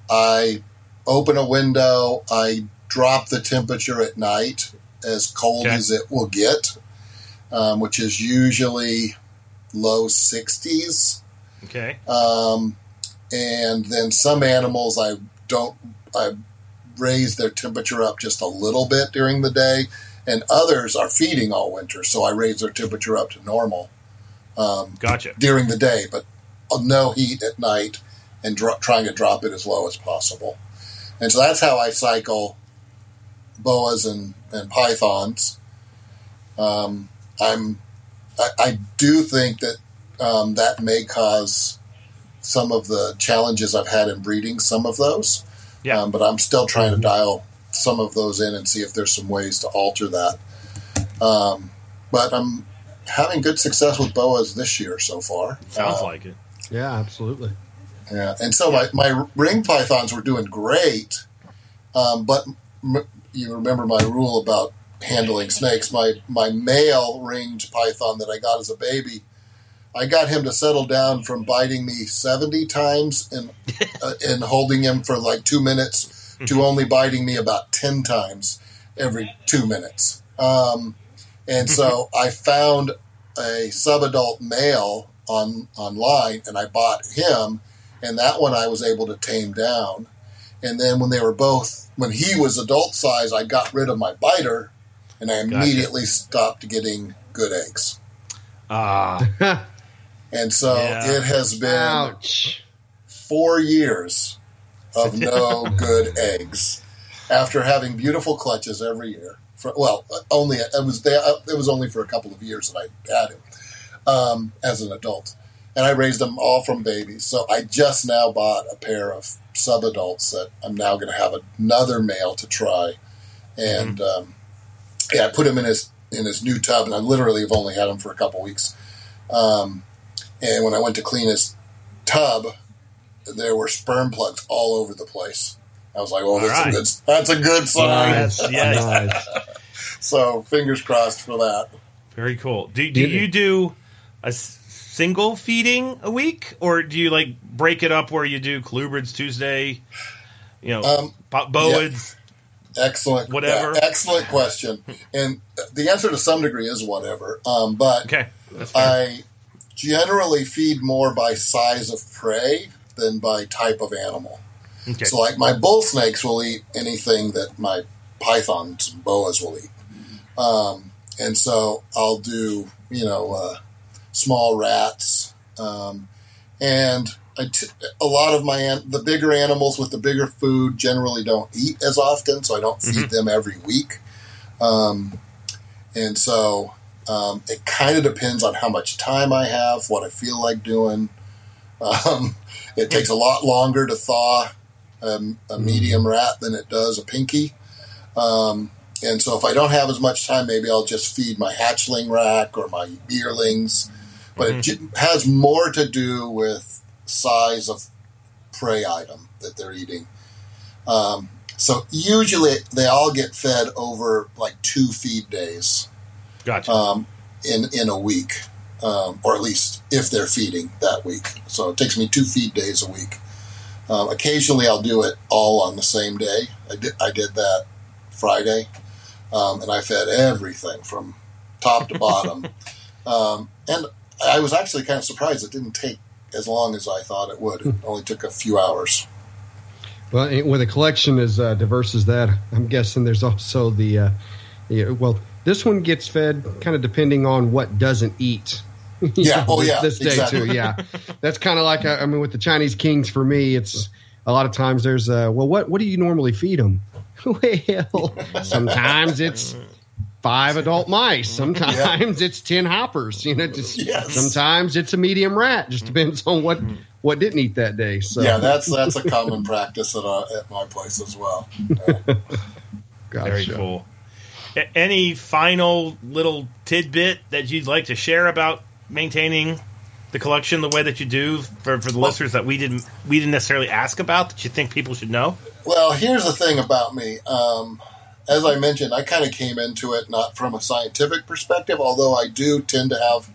Speaker 3: I open a window. I drop the temperature at night as cold
Speaker 1: Okay.
Speaker 3: as it will get, um, which is usually low 60s.
Speaker 1: Okay.
Speaker 3: Um, and then some animals I don't, I raise their temperature up just a little bit during the day, and others are feeding all winter, so I raise their temperature up to normal um,
Speaker 1: Gotcha.
Speaker 3: during the day, but no heat at night and dro- trying to drop it as low as possible. And so that's how I cycle boas and, and pythons. Um, I'm I, I, do think that um, that may cause some of the challenges I've had in breeding some of those.
Speaker 1: Yeah.
Speaker 3: Um, but I'm still trying to dial some of those in and see if there's some ways to alter that. Um, but I'm having good success with boas this year so far.
Speaker 1: Sounds
Speaker 3: Uh,
Speaker 1: like it.
Speaker 2: Yeah, absolutely.
Speaker 3: yeah, and so my, my ring pythons were doing great, um, but m- you remember my rule about handling snakes. My my male ringed python that I got as a baby, I got him to settle down from biting me seventy times and uh, and holding him for like two minutes to only biting me about ten times every two minutes. Um, and so I found a subadult male on online, and I bought him, and that one I was able to tame down. And then when they were both, when he was adult size, I got rid of my biter, and I
Speaker 1: Gotcha.
Speaker 3: immediately stopped getting good eggs.
Speaker 1: Ah,
Speaker 3: And so
Speaker 1: Yeah.
Speaker 3: it has been
Speaker 2: Ouch.
Speaker 3: four years of no good eggs after having beautiful clutches every year. For, well, only it was there. It was only for a couple of years that I had him um, as an adult, and I raised them all from babies. So I just now bought a pair of subadults that I'm now going to have another male to try, and um, yeah, I put him in his in his new tub, and I literally have only had him for a couple weeks. Um, and when I went to clean his tub, there were sperm plugs all over the place. I was like, "Oh, that's
Speaker 1: All right.
Speaker 3: a good. That's a good sign."
Speaker 1: Yes, yes.
Speaker 2: Nice.
Speaker 3: So fingers crossed for that.
Speaker 1: very cool. Do do you do a single feeding a week, or do you like break it up where you do colubrids Tuesday? You know,
Speaker 3: Um,
Speaker 1: bo- boids.
Speaker 3: Excellent.
Speaker 1: Whatever.
Speaker 3: yeah, excellent question. And the answer to some degree is whatever. Um, but
Speaker 1: Okay.
Speaker 3: I generally feed more by size of prey than by type of animal.
Speaker 1: okay,
Speaker 3: So, like my bull snakes will eat anything that my pythons and boas will eat. Um, and so I'll do, you know, uh, small rats. Um, and I t- a lot of my an- the bigger animals with the bigger food generally don't eat as often, so I don't feed them every week. Um, and so um, it kind of depends on how much time I have, what I feel like doing. Um, it takes a lot longer to thaw um, a medium rat than it does a pinky. Um, and so if I don't have as much time, maybe I'll just feed my hatchling rack or my yearlings. But it has more to do with size of prey item that they're eating. Um, so usually they all get fed over like two feed days
Speaker 1: gotcha.
Speaker 3: um, in in a week, um, or at least if they're feeding that week. So it takes me two feed days a week. Um, occasionally, I'll do it all on the same day. I did I did that Friday, um, and I fed everything from top to bottom. um, and I was actually kind of surprised it didn't take as long as I thought it would. It only took a few hours.
Speaker 2: Well, and with a collection as uh, diverse as that, I'm guessing there's also the, uh, yeah, well, this one gets fed kind of depending on what doesn't eat.
Speaker 3: Yeah.
Speaker 2: know,
Speaker 3: Oh,
Speaker 2: this,
Speaker 3: yeah.
Speaker 2: This day
Speaker 3: Exactly.
Speaker 2: too. Yeah. That's kind of like uh, I mean, with the Chinese kings for me, it's a lot of times there's uh, well, what what do you normally feed them? well, sometimes it's five adult mice. Sometimes it's ten hoppers. You know, just
Speaker 3: Yes.
Speaker 2: sometimes it's a medium rat. Just depends on what what didn't eat that day. So
Speaker 3: Yeah, that's that's a common practice at, uh, at my place as well.
Speaker 2: gotcha.
Speaker 1: Very cool. Any final little tidbit that you'd like to share about maintaining the collection the way that you do for, for the listeners that we didn't we didn't necessarily ask about that you think people should know?
Speaker 3: Well, here's the thing about me. Um, as I mentioned, I kind of came into it not from a scientific perspective, although I do tend to have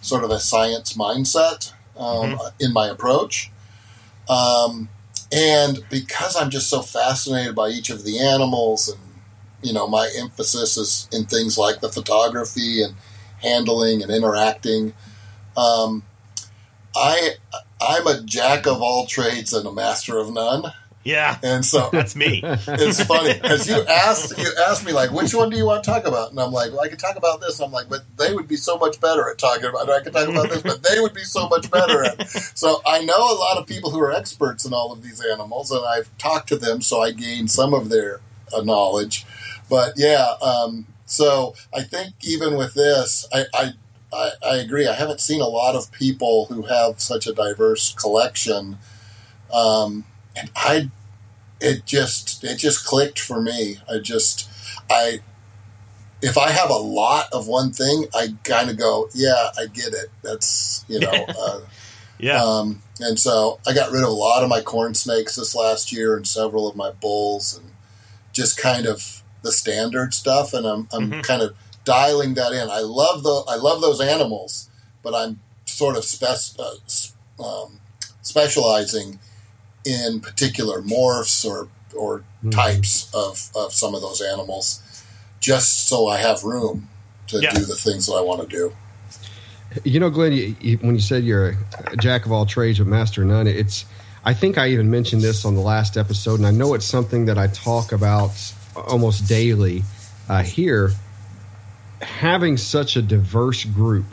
Speaker 3: sort of a science mindset um, in my approach. Um, and because I'm just so fascinated by each of the animals, and you know, my emphasis is in things like the photography and handling and interacting. Um, I I'm a jack of all trades and a master of none.
Speaker 1: Yeah,
Speaker 3: And so
Speaker 1: that's me.
Speaker 3: it's funny because you asked you asked me like which one do you want to talk about and i'm like well i could talk about this i'm like but they would be so much better at talking about it i could talk about this but they would be so much better at so i know a lot of people who are experts in all of these animals and i've talked to them so i gained some of their uh, knowledge but yeah um, so i think even with this I, I I, I agree. I haven't seen a lot of people who have such a diverse collection, um, and I it just it just clicked for me. I just I if I have a lot of one thing, I kind of go, yeah, I get it. That's you know, uh,
Speaker 1: Yeah,
Speaker 3: um, and so I got rid of a lot of my corn snakes this last year and several of my bulls and just kind of the standard stuff. And I'm I'm
Speaker 1: Mhm.
Speaker 3: kind of dialing that in. I love the I love those animals, but I'm sort of spec, uh, um, specializing in particular morphs or or
Speaker 2: Mhm.
Speaker 3: types of, of some of those animals, just so I have room to
Speaker 1: Yeah.
Speaker 3: do the things that I want to do.
Speaker 2: You know, Glen, you, you, when you said you're a jack of all trades but master of none, it's. I think I even mentioned this on the last episode, and I know it's something that I talk about almost daily uh, here. Having such a diverse group,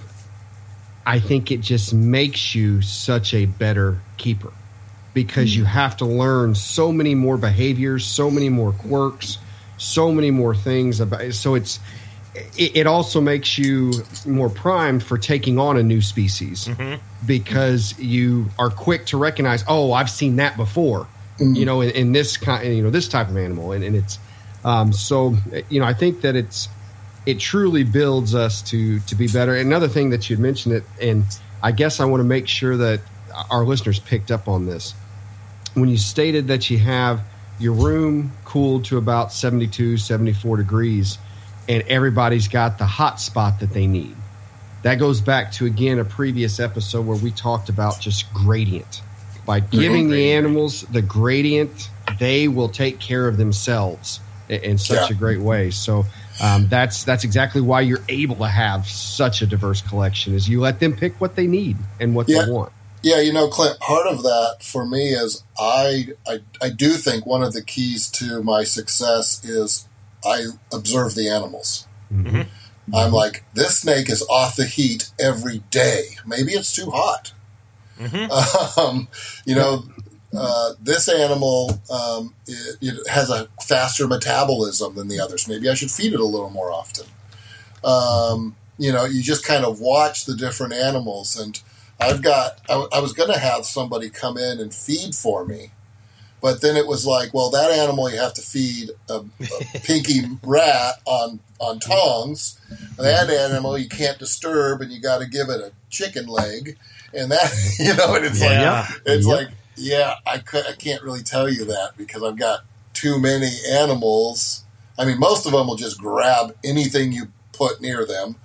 Speaker 2: I think it just makes you such a better keeper because you have to learn so many more behaviors, so many more quirks, so many more things about. So it's it, it also makes you more primed for taking on a new species because you are quick to recognize, oh, I've seen that before, you know, in, in this kind, you know, this type of animal, and, and it's um, so you know, I think that it's it truly builds us to to be better. Another thing that you'd mentioned it, and I guess I want to make sure that our listeners picked up on this. When you stated that you have your room cooled to about 72 74 degrees and everybody's got the hot spot that they need. That goes back to again a previous episode where we talked about just gradient. By giving the animals the gradient they will take care of themselves in, in such
Speaker 3: Yeah.
Speaker 2: a great way. So um, that's that's exactly why you're able to have such a diverse collection is you let them pick what they need and what
Speaker 3: Yeah.
Speaker 2: they want.
Speaker 3: Yeah, you know, Clint, part of that for me is I, I I do think one of the keys to my success is I observe the animals.
Speaker 2: Mhm.
Speaker 3: I'm like, this snake is off the heat every day. Maybe it's too hot. Um, you know, uh, this animal um, it, it has a faster metabolism than the others. Maybe I should feed it a little more often. Um, you know, you just kind of watch the different animals. And I've got, I was going to have somebody come in and feed for me. But then it was like, well, that animal you have to feed a, a pinky rat on on tongs. That animal you can't disturb, and you got to give it a chicken leg, and that you know, and it's
Speaker 1: Yeah.
Speaker 3: like it's
Speaker 2: Yep.
Speaker 3: like yeah, I, cou- I can't really tell you that because I've got too many animals. I mean, most of them will just grab anything you put near them,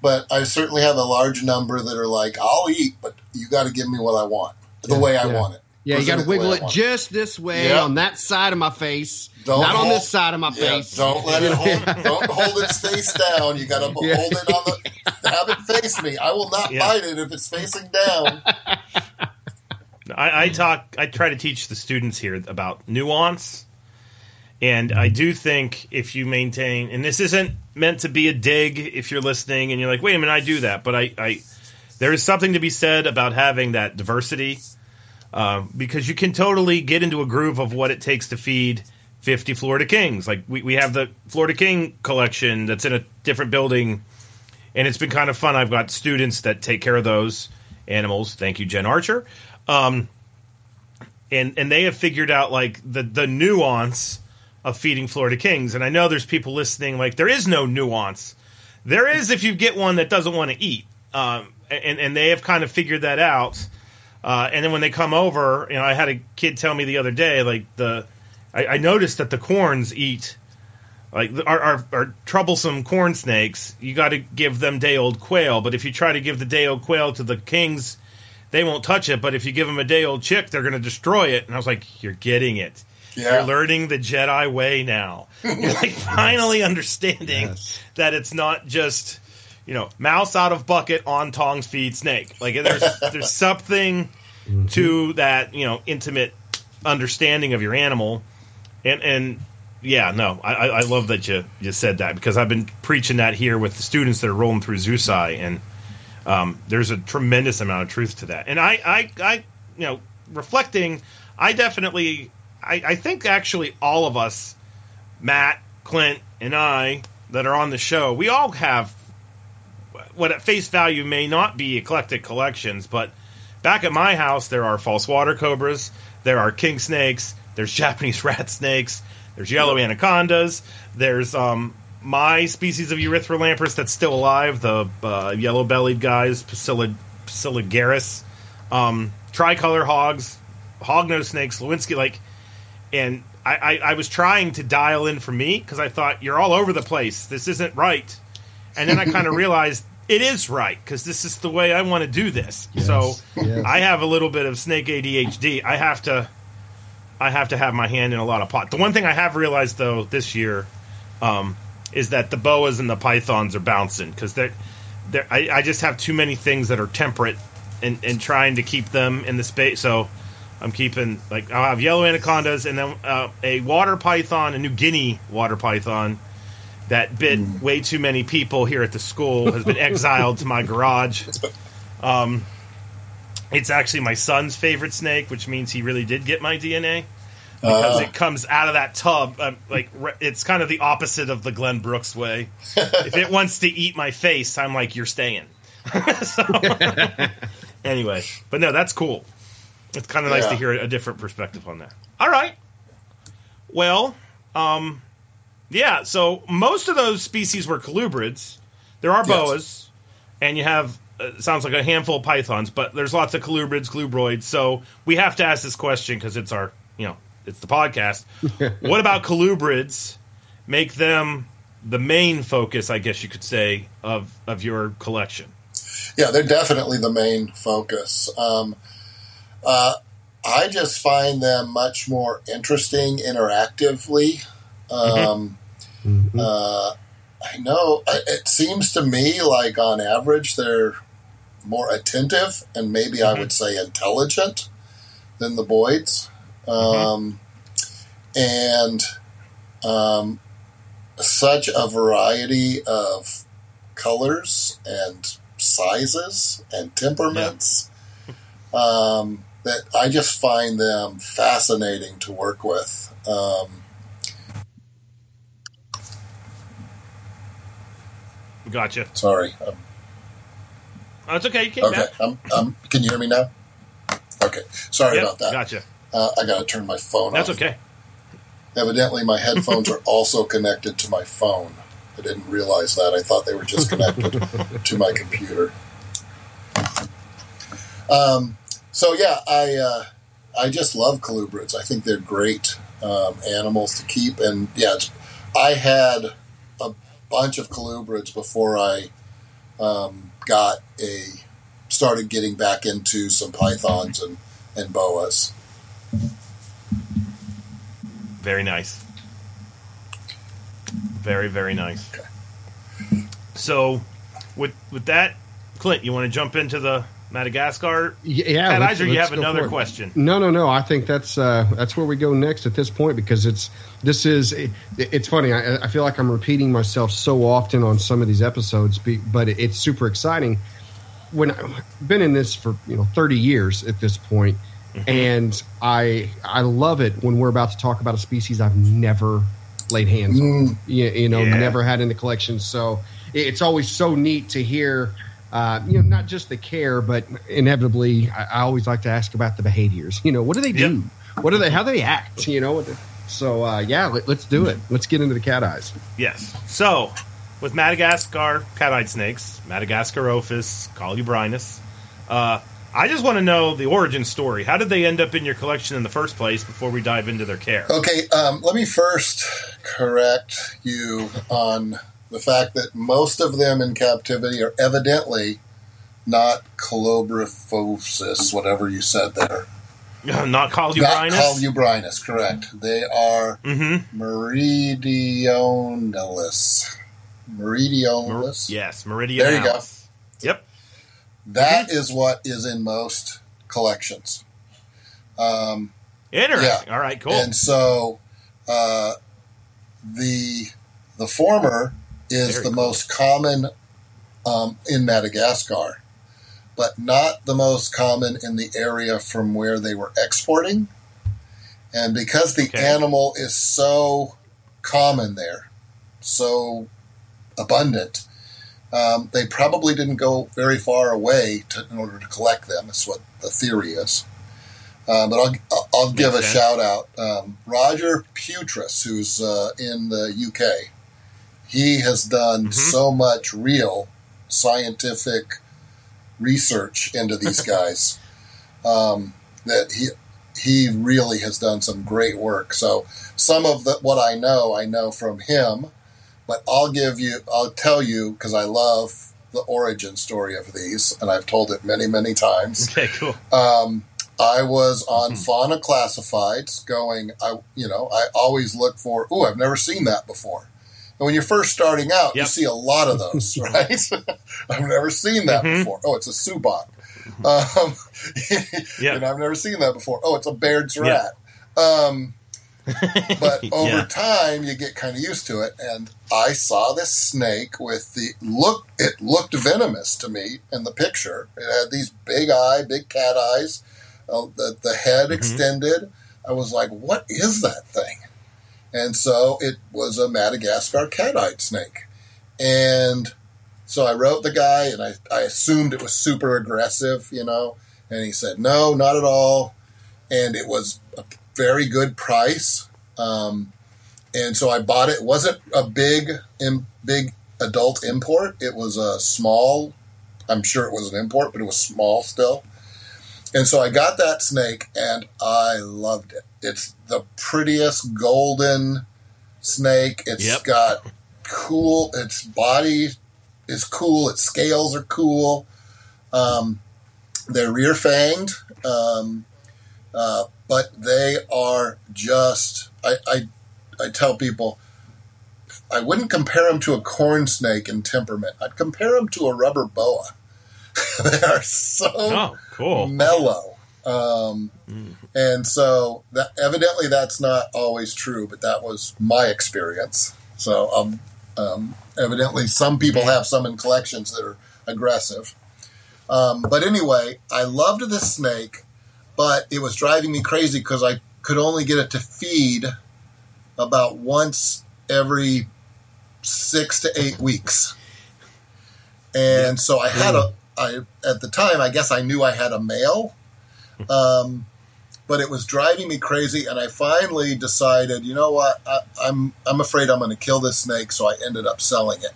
Speaker 3: but I certainly have a large number that are like, I'll eat, but you got to give me what I want, the
Speaker 2: Yeah,
Speaker 3: way I
Speaker 2: yeah.
Speaker 3: want it.
Speaker 2: Yeah, you got to
Speaker 3: Present it the way
Speaker 2: wiggle it just this way
Speaker 3: Yep.
Speaker 2: on that side of my face,
Speaker 3: Don't
Speaker 2: not on this side of my
Speaker 3: Yeah,
Speaker 2: face.
Speaker 3: don't let it hold. Don't hold its face down. You got to
Speaker 2: Yeah.
Speaker 3: hold it on the. Have it face me. I will not
Speaker 1: Yeah.
Speaker 3: bite it if it's facing down.
Speaker 1: I, I talk. I try to teach the students here about nuance, and I do think if you maintain, and this isn't meant to be a dig, if you're listening and you're like, wait a minute, I do that, but I, I there is something to be said about having that diversity, um, because you can totally get into a groove of what it takes to feed 50 Florida Kings. Like we, we have the Florida King collection that's in a different building, and it's been kind of fun. I've got students that take care of those animals. Thank you, Jen Archer. Um, and and they have figured out like the the nuance of feeding Florida Kings. And I know there's people listening like there is no nuance. There is if you get one that doesn't want to eat. Um, and and they have kind of figured that out. Uh, and then when they come over, you know, I had a kid tell me the other day, like the, I, I noticed that the corns eat, like our, our, our troublesome corn snakes. You got to give them day old quail, but if you try to give the day old quail to the kings, they won't touch it. But if you give them a day old chick, they're going to destroy it. And I was like, you're getting it.
Speaker 3: Yeah.
Speaker 1: You're learning the Jedi way now. You're like finally understanding
Speaker 2: Yes.
Speaker 1: that it's not just you know mouse out of bucket on tongs feed snake. Like there's there's something to that you know intimate understanding of your animal, and and yeah, no, I, I love that you you said that because I've been preaching that here with the students that are rolling through ZUSI, and um, there's a tremendous amount of truth to that. And I I, I you know reflecting, I definitely I, I think actually all of us, Matt, Clint, and I that are on the show, we all have what at face value may not be eclectic collections, but back at my house there are false water cobras, there are king snakes, there's Japanese rat snakes, there's yellow anacondas, there's um, my species of erythrolamprus that's still alive, the uh, yellow bellied guys, Pasiligaris, um, tricolor hogs, hognose snakes, Lewinsky, like, and I, I, I was trying to dial in for me because I thought you're all over the place. This isn't right. And then I kind of realized it is right because this is the way I want to do this.
Speaker 2: Yes,
Speaker 1: So
Speaker 2: yes.
Speaker 1: I have a little bit of snake ADHD. I have to, I have to have my hand in a lot of pot. The one thing I have realized though this year, um, is that the boas and the pythons are bouncing because they're, they're I, I just have too many things that are temperate and, and trying to keep them in the space. So I'm keeping like I'll have yellow anacondas and then uh, a water python, a New Guinea water python that bit way too many people here at the school has been exiled to my garage. Um, it's actually my son's favorite snake, which means he really did get my DNA because
Speaker 3: Uh.
Speaker 1: it comes out of that tub. Um, like it's kind of the opposite of the Glen Brooks way. if it wants to eat my face, I'm like, you're staying. So- anyway, but no, that's cool. It's kind of nice to hear a different perspective on that. All right. Well, um, yeah. So most of those species were colubrids. There are
Speaker 3: Yes.
Speaker 1: boas, and you have uh, sounds like a handful of pythons, but there's lots of colubrids, colubroids. So we have to ask this question because it's our, you know, it's the podcast. what about colubrids? Make them the main focus, I guess you could say, of of your collection.
Speaker 3: Yeah, they're definitely the main focus. Um, uh, I just find them much more interesting interactively. Um,
Speaker 2: Mhm.
Speaker 3: uh, I know it seems to me like on average they're more attentive and maybe I would say intelligent than the Boids. Um, And um, such a variety of colors and sizes and temperaments um, that I just find them fascinating to work with. Um,
Speaker 1: Gotcha.
Speaker 3: sorry, um,
Speaker 1: Oh, it's okay. You came
Speaker 3: Okay,
Speaker 1: back.
Speaker 3: um, um, can you hear me now? Okay, sorry
Speaker 1: Yep,
Speaker 3: about that.
Speaker 1: Gotcha.
Speaker 3: Uh, I got to turn my phone off.
Speaker 1: That's
Speaker 3: off.
Speaker 1: okay.
Speaker 3: Evidently, my headphones are also connected to my phone. I didn't realize that. I thought they were just connected to my computer. Um, so yeah, I uh, I just love colubrids. I think they're great um, animals to keep, and yeah, it's, I had bunch of colubrids before I um, got a started getting back into some pythons and and boas.
Speaker 1: Very nice. Very very nice. Okay. So, with with that, Clint, you want to jump into the Madagascar
Speaker 2: Yeah,
Speaker 1: cat
Speaker 2: let's-
Speaker 1: or you have another
Speaker 2: for
Speaker 1: question?
Speaker 2: No, no, no. I think that's uh, that's where we go next at this point because it's this is it, it's funny. I, I feel like I'm repeating myself so often on some of these episodes, but it's super exciting. When I've been in this for you know 30 years at this point, and I I love it when we're about to talk about a species I've never laid hands on.
Speaker 3: Mm.
Speaker 2: You, you know,
Speaker 1: Yeah.
Speaker 2: never had in the collection. So it's always so neat to hear. Uh, you know, not just the care, but inevitably, I, I always like to ask about the behaviors. You know, what do they do? What do they? How do they act? You know. So uh, yeah, let, let's do it. Let's get into the cat eyes.
Speaker 1: Yes. So, with Madagascar cat-eyed snakes, Madagascarophis, Colubrinus, uh, I just want to know the origin story. How did they end up in your collection in the first place before we dive into their care?
Speaker 3: Okay, um, let me first correct you on the fact that most of them in captivity are evidently not colobrophosis, whatever you said there.
Speaker 1: Not colubrinus?
Speaker 3: Not
Speaker 1: Colubrinus?
Speaker 3: correct. They are
Speaker 1: mm-hmm.
Speaker 3: meridionalis. Meridionalis.
Speaker 1: Yes, Meridionalis.
Speaker 3: There you go.
Speaker 1: Yep.
Speaker 3: That is what is in most collections. Um,
Speaker 1: Interesting. All right, cool.
Speaker 3: And so uh, the the former is
Speaker 1: Very
Speaker 3: the
Speaker 1: cool.
Speaker 3: most common um, in Madagascar, but not the most common in the area from where they were exporting. And because the
Speaker 1: Okay.
Speaker 3: animal is so common there, so abundant, um, they probably didn't go very far away to, in order to collect them. That's what the theory is. Uh, but I'll, I'll- give a
Speaker 1: sense.
Speaker 3: shout out. Um, Roger Putris, who's uh, in the UK, he has done
Speaker 1: Mhm.
Speaker 3: so much real scientific research into these guys um, that he he really has done some great work. So some of the, what I know, I know from him, but I'll give you, I'll tell you because I love the origin story of these, and I've told it many, many times.
Speaker 1: Okay, cool.
Speaker 3: Um, I was on
Speaker 1: Mhm.
Speaker 3: Fauna Classifieds going, I, you know, I always look for, oh, I've never seen that before. And when you're first starting out, you
Speaker 1: Yep.
Speaker 3: see a lot of those, right? I've never seen that
Speaker 1: Mhm.
Speaker 3: before. Oh, it's a suboc. Um,
Speaker 1: Yeah.
Speaker 3: and I've never seen that before. Oh, it's a Baird's rat. Um, but over
Speaker 1: Yeah.
Speaker 3: time you get kind of used to it and i saw this snake with the look it looked venomous to me in the picture it had these big eye big cat eyes uh, the, the head
Speaker 1: Mhm.
Speaker 3: extended i was like what is that thing and so it was a madagascar cat-eyed snake and so i wrote the guy and I, I assumed it was super aggressive you know and he said no not at all and it was a very good price. Um, and so I bought it. It wasn't a big, im- big adult import. It was a small. I'm sure it was an import, but it was small still. And so I got that snake, and I loved it. It's the prettiest golden snake. It's
Speaker 1: Yep.
Speaker 3: got cool. Its body is cool. Its scales are cool. Um, they're rear fanged. Um, uh, but they are just I, I I tell people I wouldn't compare them to a corn snake in temperament. I'd compare them to a rubber boa. they are so
Speaker 1: Oh, cool.
Speaker 3: mellow. Um,
Speaker 1: Mm.
Speaker 3: And so that evidently that's not always true, but that was my experience. So um, um, evidently some people have some in collections that are aggressive. Um, but anyway, I loved this snake, but it was driving me crazy because I could only get it to feed about once every six to eight weeks. And so I had a, I at the time, I guess I knew I had a male, um, but it was driving me crazy. And I finally decided, you know what, I, I'm I'm afraid I'm going to kill this snake. So I ended up selling it,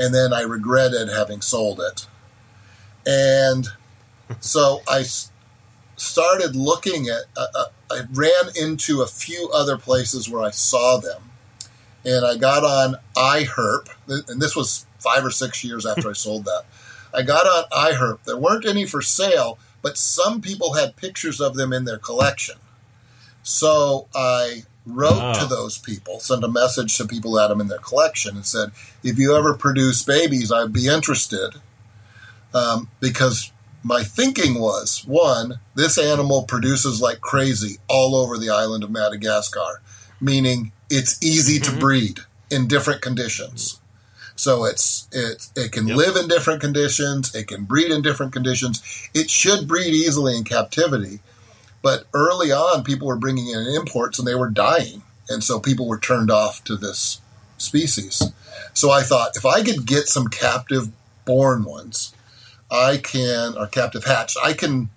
Speaker 3: and then I regretted having sold it. And so I started looking at. Uh, uh, I ran into a few other places where I saw them, and I got on iHerp, and this was five or six years after I sold that. I got on iHerp. There weren't any for sale, but some people had pictures of them in their collection. So I wrote to those people, sent a message to people that had them in their collection, and said, "If you ever produce babies, I'd be interested." Um, because my thinking was one, this animal produces like crazy all over the island of Madagascar, meaning it's easy to
Speaker 1: Mhm.
Speaker 3: breed in different conditions. So it's it it can
Speaker 1: Yep.
Speaker 3: live in different conditions, it can breed in different conditions. It should breed easily in captivity, but early on people were bringing in imports and they were dying, and so people were turned off to this species. So I thought if I could get some captive born ones, I can or captive hatched, I can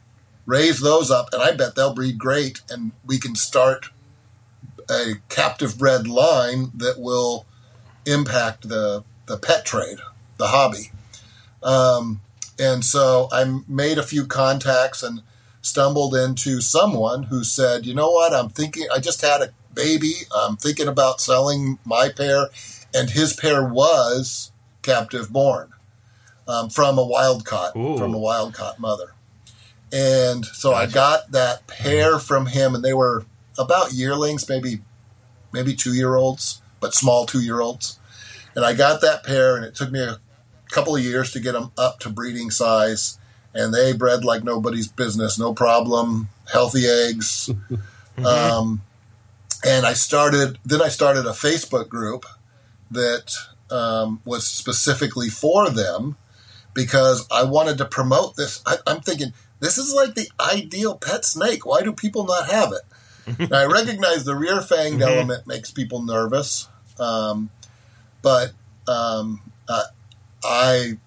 Speaker 3: raise those up, and I bet they'll breed great, and we can start a captive bred line that will impact the the pet trade, the hobby. Um, and so I made a few contacts and stumbled into someone who said, "You know what? I'm thinking. I just had a baby. I'm thinking about selling my pair." And his pair was captive born um, from a wild caught,
Speaker 1: Ooh.
Speaker 3: from a wild caught mother. And so I got that pair from him, and they were about yearlings, maybe maybe two year olds, but small two year olds. And I got that pair, and it took me a couple of years to get them up to breeding size. And they bred like nobody's business, no problem, healthy eggs, Um, and I started, then I started a Facebook group that um, was specifically for them because I wanted to promote this. I, I'm thinking, this is like the ideal pet snake. Why do people not have it? now, I recognize the rear fanged element makes people nervous, um, but um, uh, I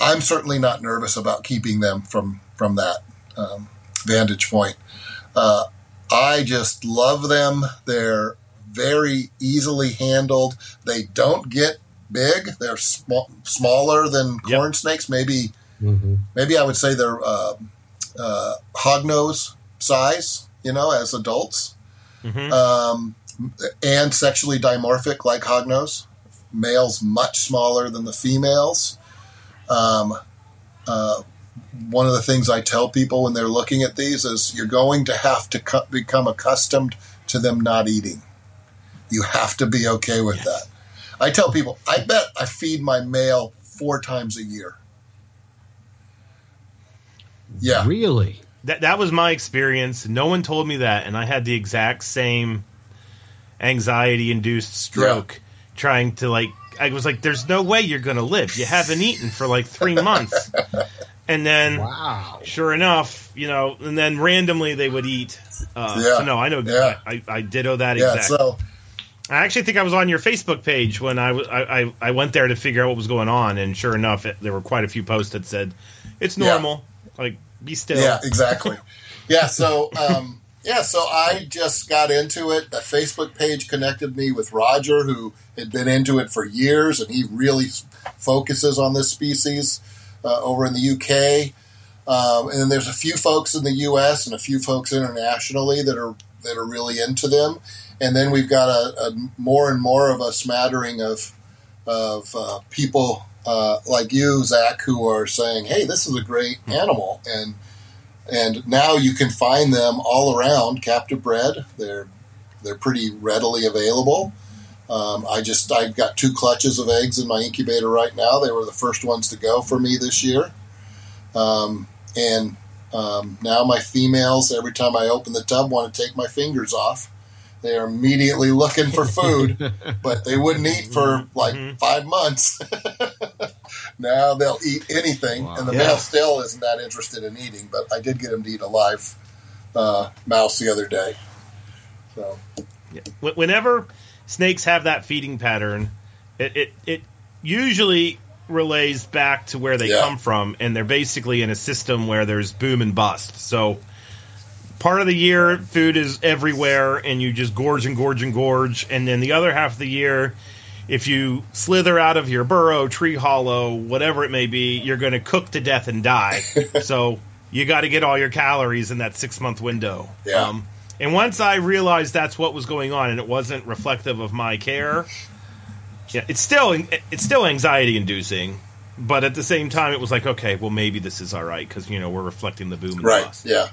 Speaker 3: I'm certainly not nervous about keeping them from from that um, vantage point. Uh, I just love them. They're very easily handled. They don't get big. They're sm- smaller than
Speaker 1: Yep.
Speaker 3: corn snakes. Maybe
Speaker 2: hmm
Speaker 3: maybe I would say they're uh, uh, hognose size. You know, as adults,
Speaker 1: Mhm.
Speaker 3: um, and sexually dimorphic like hognose. Males much smaller than the females. Um, uh, one of the things I tell people when they're looking at these is you're going to have to co- become accustomed to them not eating. You have to be okay with that. I tell people, I bet I feed my male four times a year. Yeah.
Speaker 2: Really?
Speaker 1: That that was my experience. No one told me that, and I had the exact same anxiety-induced stroke trying to like. I was like, "There's no way you're going to live. You haven't eaten for like three months." And then,
Speaker 2: Wow.
Speaker 1: sure enough, you know, and then randomly they would eat. Uh,
Speaker 3: Yeah.
Speaker 1: So no, I know.
Speaker 3: Yeah.
Speaker 1: I, I ditto that
Speaker 3: Yeah.
Speaker 1: exactly.
Speaker 3: So,
Speaker 1: I actually think I was on your Facebook page when I, w- I, I- I went there to figure out what was going on, and sure enough, it, there were quite a few posts that said it's
Speaker 3: Yeah.
Speaker 1: normal. Like, be still.
Speaker 3: Yeah, exactly. yeah, so um, yeah, so I just got into it. The Facebook page connected me with Roger, who had been into it for years, and he really focuses on this species uh, over in the UK. Um, and then there's a few folks in the U.S. and a few folks internationally that are that are really into them. And then we've got a, a more and more of a smattering of of uh, people uh, like you, Zac, who are saying, "Hey, this is a great animal," and and now you can find them all around captive bred. They're they're pretty readily available. Um, I just I've got two clutches of eggs in my incubator right now. They were the first ones to go for me this year, um, and um, now my females. Every time I open the tub, want to take my fingers off. They are immediately looking for food, but they wouldn't eat for like
Speaker 1: Mhm.
Speaker 3: five months. now they'll eat anything,
Speaker 2: Wow.
Speaker 3: and the
Speaker 1: Yeah.
Speaker 3: male still isn't that interested in eating. But I did get him to eat a live uh, mouse the other day. So
Speaker 1: Yeah. Whenever snakes have that feeding pattern, it, it, it usually relays back to where they
Speaker 3: Yeah.
Speaker 1: come from, and they're basically in a system where there's boom and bust. So part of the year, food is everywhere, and you just gorge and gorge and gorge, and then the other half of the year, if you slither out of your burrow, tree hollow, whatever it may be, you're going to cook to death and die. so you got to get all your calories in that six month window.
Speaker 3: Yeah.
Speaker 1: Um, and once I realized that's what was going on, and it wasn't reflective of my care, yeah, it's still it's still anxiety inducing. But at the same time, it was like, okay, well, maybe this is all right because you know we're reflecting the boom and
Speaker 3: right,
Speaker 1: bust.
Speaker 3: yeah,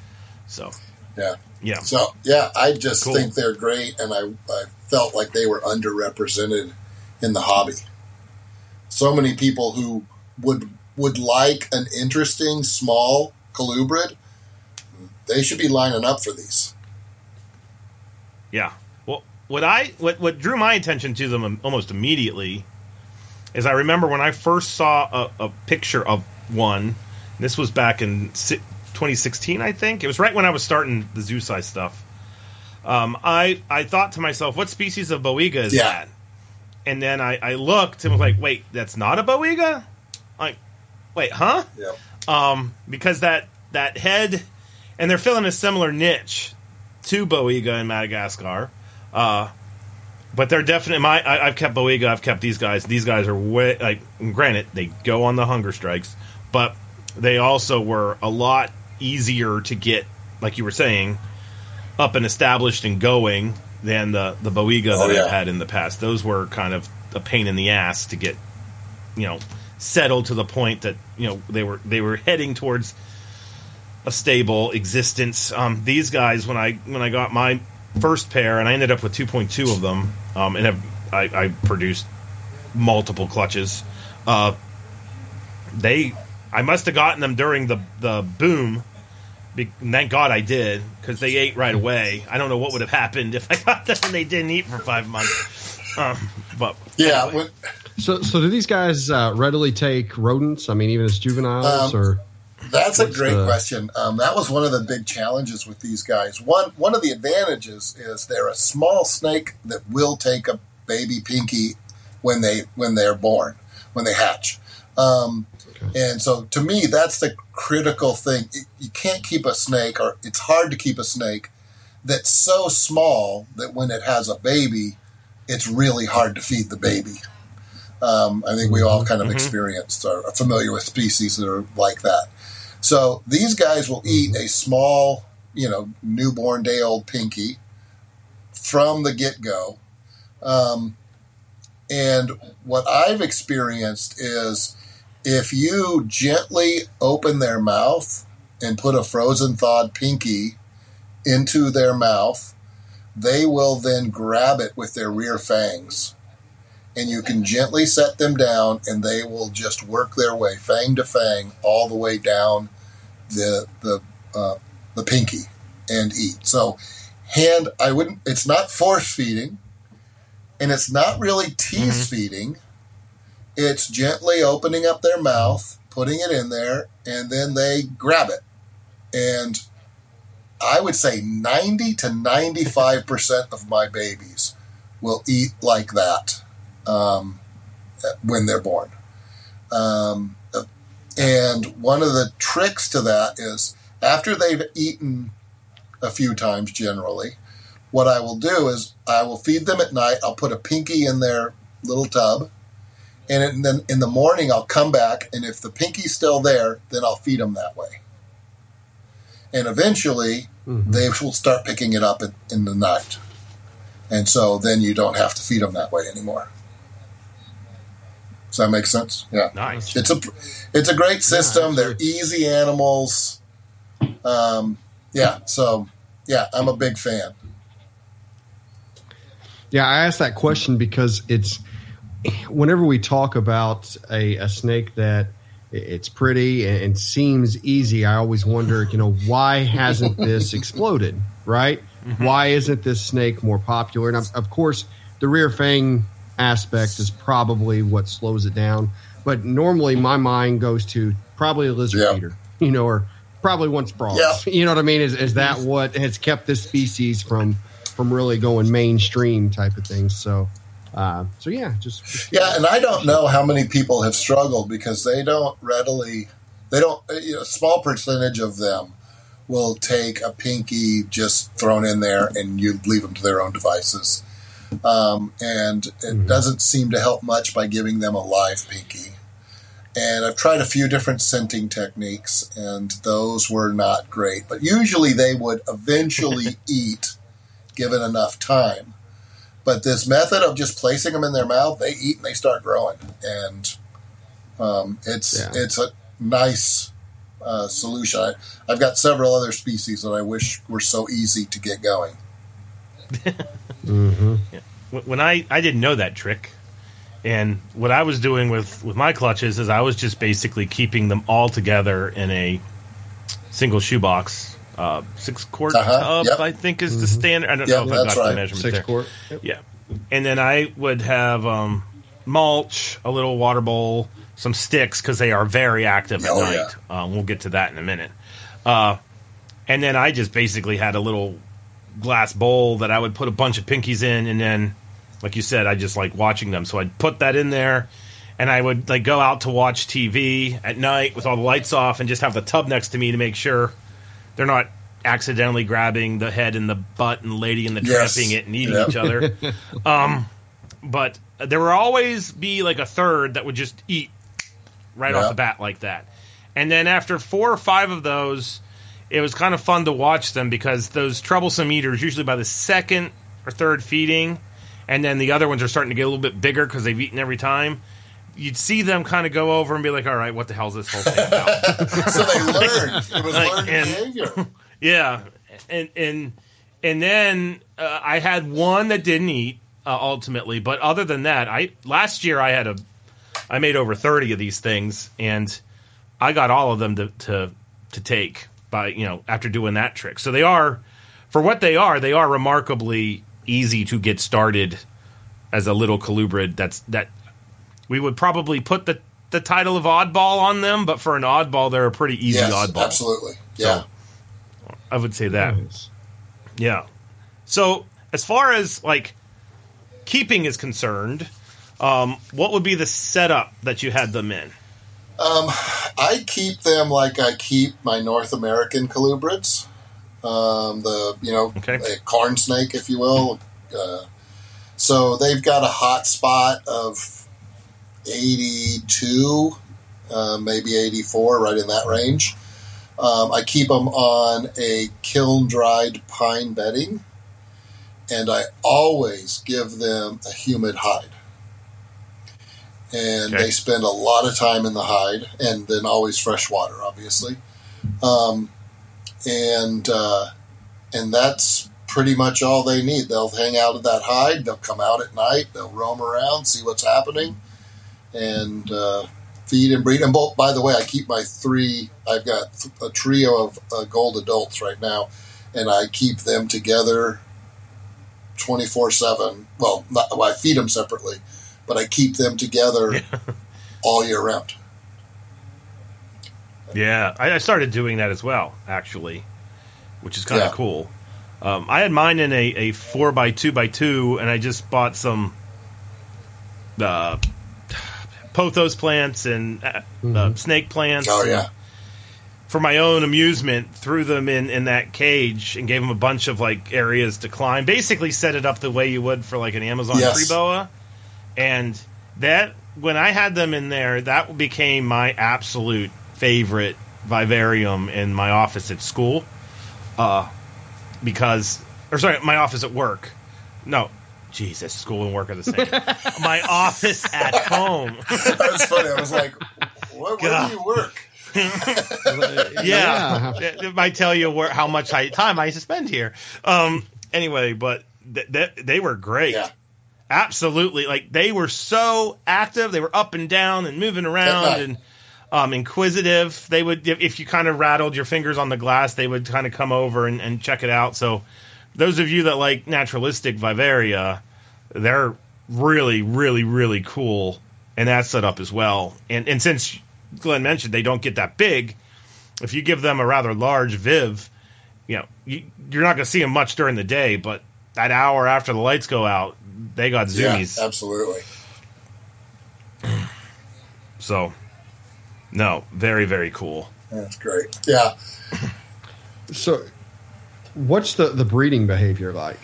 Speaker 1: So
Speaker 3: yeah.
Speaker 1: yeah,
Speaker 3: So yeah, I just
Speaker 1: Cool.
Speaker 3: think they're great, and I, I felt like they were underrepresented in the hobby. So many people who would would like an interesting small colubrid, they should be lining up for these.
Speaker 1: Yeah. Well, what I what what drew my attention to them almost immediately is I remember when I first saw a, a picture of one. This was back in 2016, I think. It was right when I was starting the zoo size stuff. Um, I I thought to myself, what species of boiga is
Speaker 3: Yeah.
Speaker 1: that? And then I, I looked and was like, wait, that's not a boiga. Like, wait, huh?
Speaker 3: Yeah,
Speaker 1: um, because that that head, and they're filling a similar niche to Boiga in Madagascar. Uh, but they're definitely my. I, I've kept Boiga. I've kept these guys. These guys are way like. Granted, they go on the hunger strikes, but they also were a lot easier to get, like you were saying, up and established and going than the the Boiga
Speaker 3: Oh,
Speaker 1: that
Speaker 3: yeah.
Speaker 1: I've had in the past. Those were kind of a pain in the ass to get, you know, settled to the point that you know they were they were heading towards a stable existence. Um, these guys, when I when I got my first pair, and I ended up with two point two of them, um, and have, I, I produced multiple clutches. Uh, they, I must have gotten them during the the boom, Be- thank God I did because they ate right away. I don't know what would have happened if I got them and they didn't eat for five months. Um, but
Speaker 3: Yeah,
Speaker 1: anyway.
Speaker 3: when-
Speaker 2: So, so do these guys uh, readily take rodents? I mean, even as juveniles,
Speaker 3: Um,
Speaker 2: or
Speaker 3: That's a great
Speaker 2: the-
Speaker 3: question. Um, that was one of the big challenges with these guys. One one of the advantages is they're a small snake that will take a baby pinky when they when they're born when they hatch. Um, And so, to me, that's the critical thing. You- can't keep a snake, or it's hard to keep a snake that's so small that when it has a baby, it's really hard to feed the baby. Um, I think we all kind of experienced or are familiar with species that are like that. So these guys will eat a small, you know, newborn day old pinky from the get go. Um, and what I've experienced is if you gently open their mouth and put a frozen thawed pinky into their mouth, they will then grab it with their rear fangs. And you can gently set them down, and they will just work their way, fang to fang, all the way down the the uh, the pinky and eat. So, hand I wouldn't. It's not force feeding, and it's not really tease feeding. It's gently opening up their mouth, putting it in there, and then they grab it. And I would say 90 to 95% of my babies will eat like that um, when they're born. Um, and one of the tricks to that is after they've eaten a few times generally, what I will do is I will feed them at night. I'll put a pinky in their little tub. And then in the morning, I'll come back, and if the pinky's still there, then I'll feed them that way. And eventually, they will start picking it up in, in the night. And so then you don't have to feed them that way anymore. Does that make sense? Yeah.
Speaker 1: nice.
Speaker 3: It's a it's a great system. They're
Speaker 2: absolutely.
Speaker 3: easy animals. Um, yeah. So yeah, I'm a big fan.
Speaker 2: Yeah, I asked that question because it's whenever we talk about a, a snake that it's pretty and, and seems easy, I always wonder, you know, why hasn't this exploded, right? Mm-hmm. Why isn't this snake more popular? And of, of course, the rear fang aspect is probably what slows it down. But normally, mm-hmm. my mind goes to probably a lizard
Speaker 3: Yeah.
Speaker 2: eater, you know, or probably once frogs.
Speaker 3: Yeah.
Speaker 2: You know what I mean? Is, is that what has kept this species from from really going mainstream type of things? So, uh, so yeah, just, just
Speaker 3: Yeah, and I don't know how many people have struggled because they don't readily, they don't, you know, a small percentage of them will take a pinky just thrown in there and you leave them to their own devices. Um, and it doesn't seem to help much by giving them a live pinky. And I've tried a few different scenting techniques, and those were not great. But usually they would eventually eat given enough time. But this method of just placing them in their mouth, they eat and they start growing, and um, it's
Speaker 2: Yeah.
Speaker 3: it's a nice uh, solution. I, I've got several other species that I wish were so easy to get going.
Speaker 1: Wh- when I I didn't know that trick, and what I was doing with with my clutches is I was just basically keeping them all together in a single shoebox, uh, six quart
Speaker 3: Uh-huh,
Speaker 1: tub.
Speaker 3: yep.
Speaker 1: I think is the standard. I don't
Speaker 3: Yep,
Speaker 1: know if I got
Speaker 3: right.
Speaker 1: the measurement
Speaker 2: six
Speaker 1: there.
Speaker 2: quart.
Speaker 1: Yeah, and then I would have um, mulch, a little water bowl, some sticks because they are very active at
Speaker 3: Oh,
Speaker 1: night. Um, we'll get to that in a minute. Uh, and then I just basically had a little glass bowl that I would put a bunch of pinkies in, and then, like you said, I just like watching them. So I'd put that in there, and I would like go out to watch TV at night with all the lights off, and just have the tub next to me to make sure they're not accidentally grabbing the head and the butt and lady and the
Speaker 3: Yes.
Speaker 1: it and eating
Speaker 3: Yep.
Speaker 1: each other. um, but there would always be like a third that would just eat right off the bat like that. And then after four or five of those, it was kind of fun to watch them because those troublesome eaters, usually by the second or third feeding, and then the other ones are starting to get a little bit bigger because they've eaten every time. You'd see them kind of go over and be like, "All right, what the hell is this whole thing about?"
Speaker 3: So they learned. It was
Speaker 1: Like,
Speaker 3: learned
Speaker 1: and-
Speaker 3: behavior.
Speaker 1: Yeah, and and and then uh, I had one that didn't eat uh, ultimately, but other than that, I last year I had a I made over thirty of these things, and I got all of them to to, to take by you know after doing that trick. So they are for what they are, they are remarkably easy to get started as a little colubrid. That's that we would probably put the the title of oddball on them, but for an oddball, they're a pretty easy
Speaker 3: yes,
Speaker 1: oddball.
Speaker 3: absolutely. Yeah.
Speaker 1: I would say that.
Speaker 2: Nice.
Speaker 1: Yeah. So as far as like keeping is concerned, um, what would be the setup that you had them in?
Speaker 3: Um, I keep them like I keep my North American colubrids. Um, the you know
Speaker 1: Okay.
Speaker 3: a corn snake, if you will. Uh, so they've got a hot spot of eighty-two, uh, maybe eighty-four, right in that range. Um, I keep them on a kiln dried pine bedding, and I always give them a humid hide. And
Speaker 1: Okay.
Speaker 3: they spend a lot of time in the hide, and then always fresh water, obviously. Um, and uh, and that's pretty much all they need. They'll hang out at that hide. They'll come out at night. They'll roam around, see what's happening, and uh, feed and breed. And both, by the way, I keep my three. I've got a trio of uh, gold adults right now, and I keep them together twenty four seven. Well, not, well, I feed them separately, but I keep them together all year round.
Speaker 1: Yeah, I, I started doing that as well, actually, which is kind of
Speaker 3: Yeah.
Speaker 1: cool. Um, I had mine in a, a four by two by two, and I just bought some uh, pothos plants and uh, uh, snake plants.
Speaker 3: Oh yeah,
Speaker 1: for my own amusement, threw them in in that cage and gave them a bunch of like areas to climb. Basically, set it up the way you would for like an Amazon
Speaker 3: Yes.
Speaker 1: tree boa, and that when I had them in there, that became my absolute favorite vivarium in my office at school, uh, because or sorry, my office at work. No, Jesus, school and work are the same. my office at home.
Speaker 3: that was funny. I was like, what, where do you work?
Speaker 1: yeah, it, might tell you where how much I, time I used to spend here. Um, anyway, but th- th- they were great.
Speaker 3: Yeah.
Speaker 1: Absolutely, like they were so active. They were up and down and moving around and um, inquisitive. They would, if, if you kind of rattled your fingers on the glass, they would kind of come over and, and check it out. So, those of you that like naturalistic Vivaria, they're really, really, really cool in that setup as well. And and since Glen mentioned they don't get that big, if you give them a rather large Viv, you know you, you're not going to see them much during the day, but that hour after the lights go out, they got zoomies.
Speaker 3: Yeah, absolutely.
Speaker 1: So, no, very, very cool.
Speaker 3: That's great. Yeah.
Speaker 2: So, what's the, the breeding behavior like?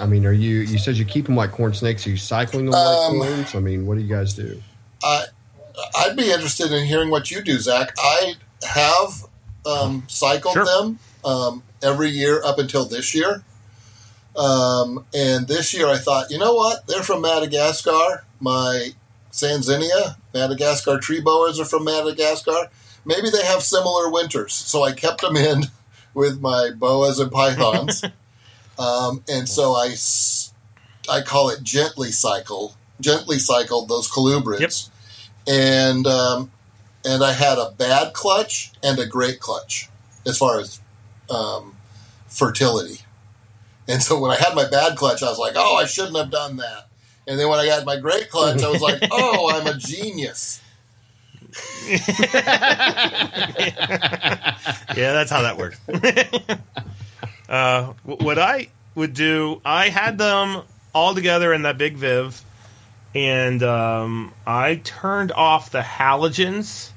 Speaker 2: I mean, are you you said you keep them like corn snakes? Are you cycling them like
Speaker 3: Um,
Speaker 2: corns? I mean, what do you guys do?
Speaker 3: I, I'd be interested in hearing what you do, Zac. I have um, cycled
Speaker 1: Sure.
Speaker 3: them um, every year up until this year. Um, and this year I thought, you know what? They're from Madagascar. My Sanzinia, Madagascar tree boas are from Madagascar. Maybe they have similar winters. So I kept them in with my boas and pythons. um, and so I, I call it gently cycle, gently cycled those colubrids. And, um, and I had a bad clutch and a great clutch as far as um, fertility. And so when I had my bad clutch, I was like, oh, I shouldn't have done that. And then when I got my great clutch, I was like, oh, I'm a genius.
Speaker 1: yeah, that's how that works. uh, what I would do, I had them all together in that big Viv, and um, I turned off the halogens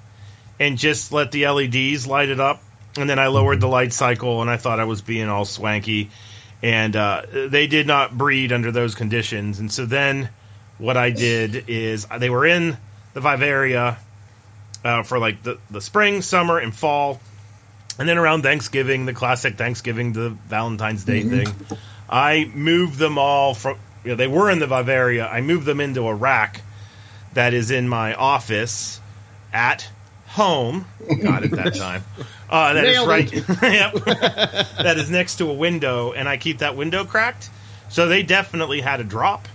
Speaker 1: and just let the LEDs light it up. And then I lowered the light cycle, and I thought I was being all swanky. And uh, they did not breed under those conditions. And so then what I did is they were in the Vivaria uh, for like the, the spring, summer, and fall. And then around Thanksgiving, the classic Thanksgiving to Valentine's Day thing, I moved them all from. You know, they were in the Vivaria. I moved them into a rack that is in my office at home. Got it that time. Uh, that is
Speaker 2: Nailed
Speaker 1: right. yep. that is next to a window, and I keep that window cracked. So they definitely had a drop.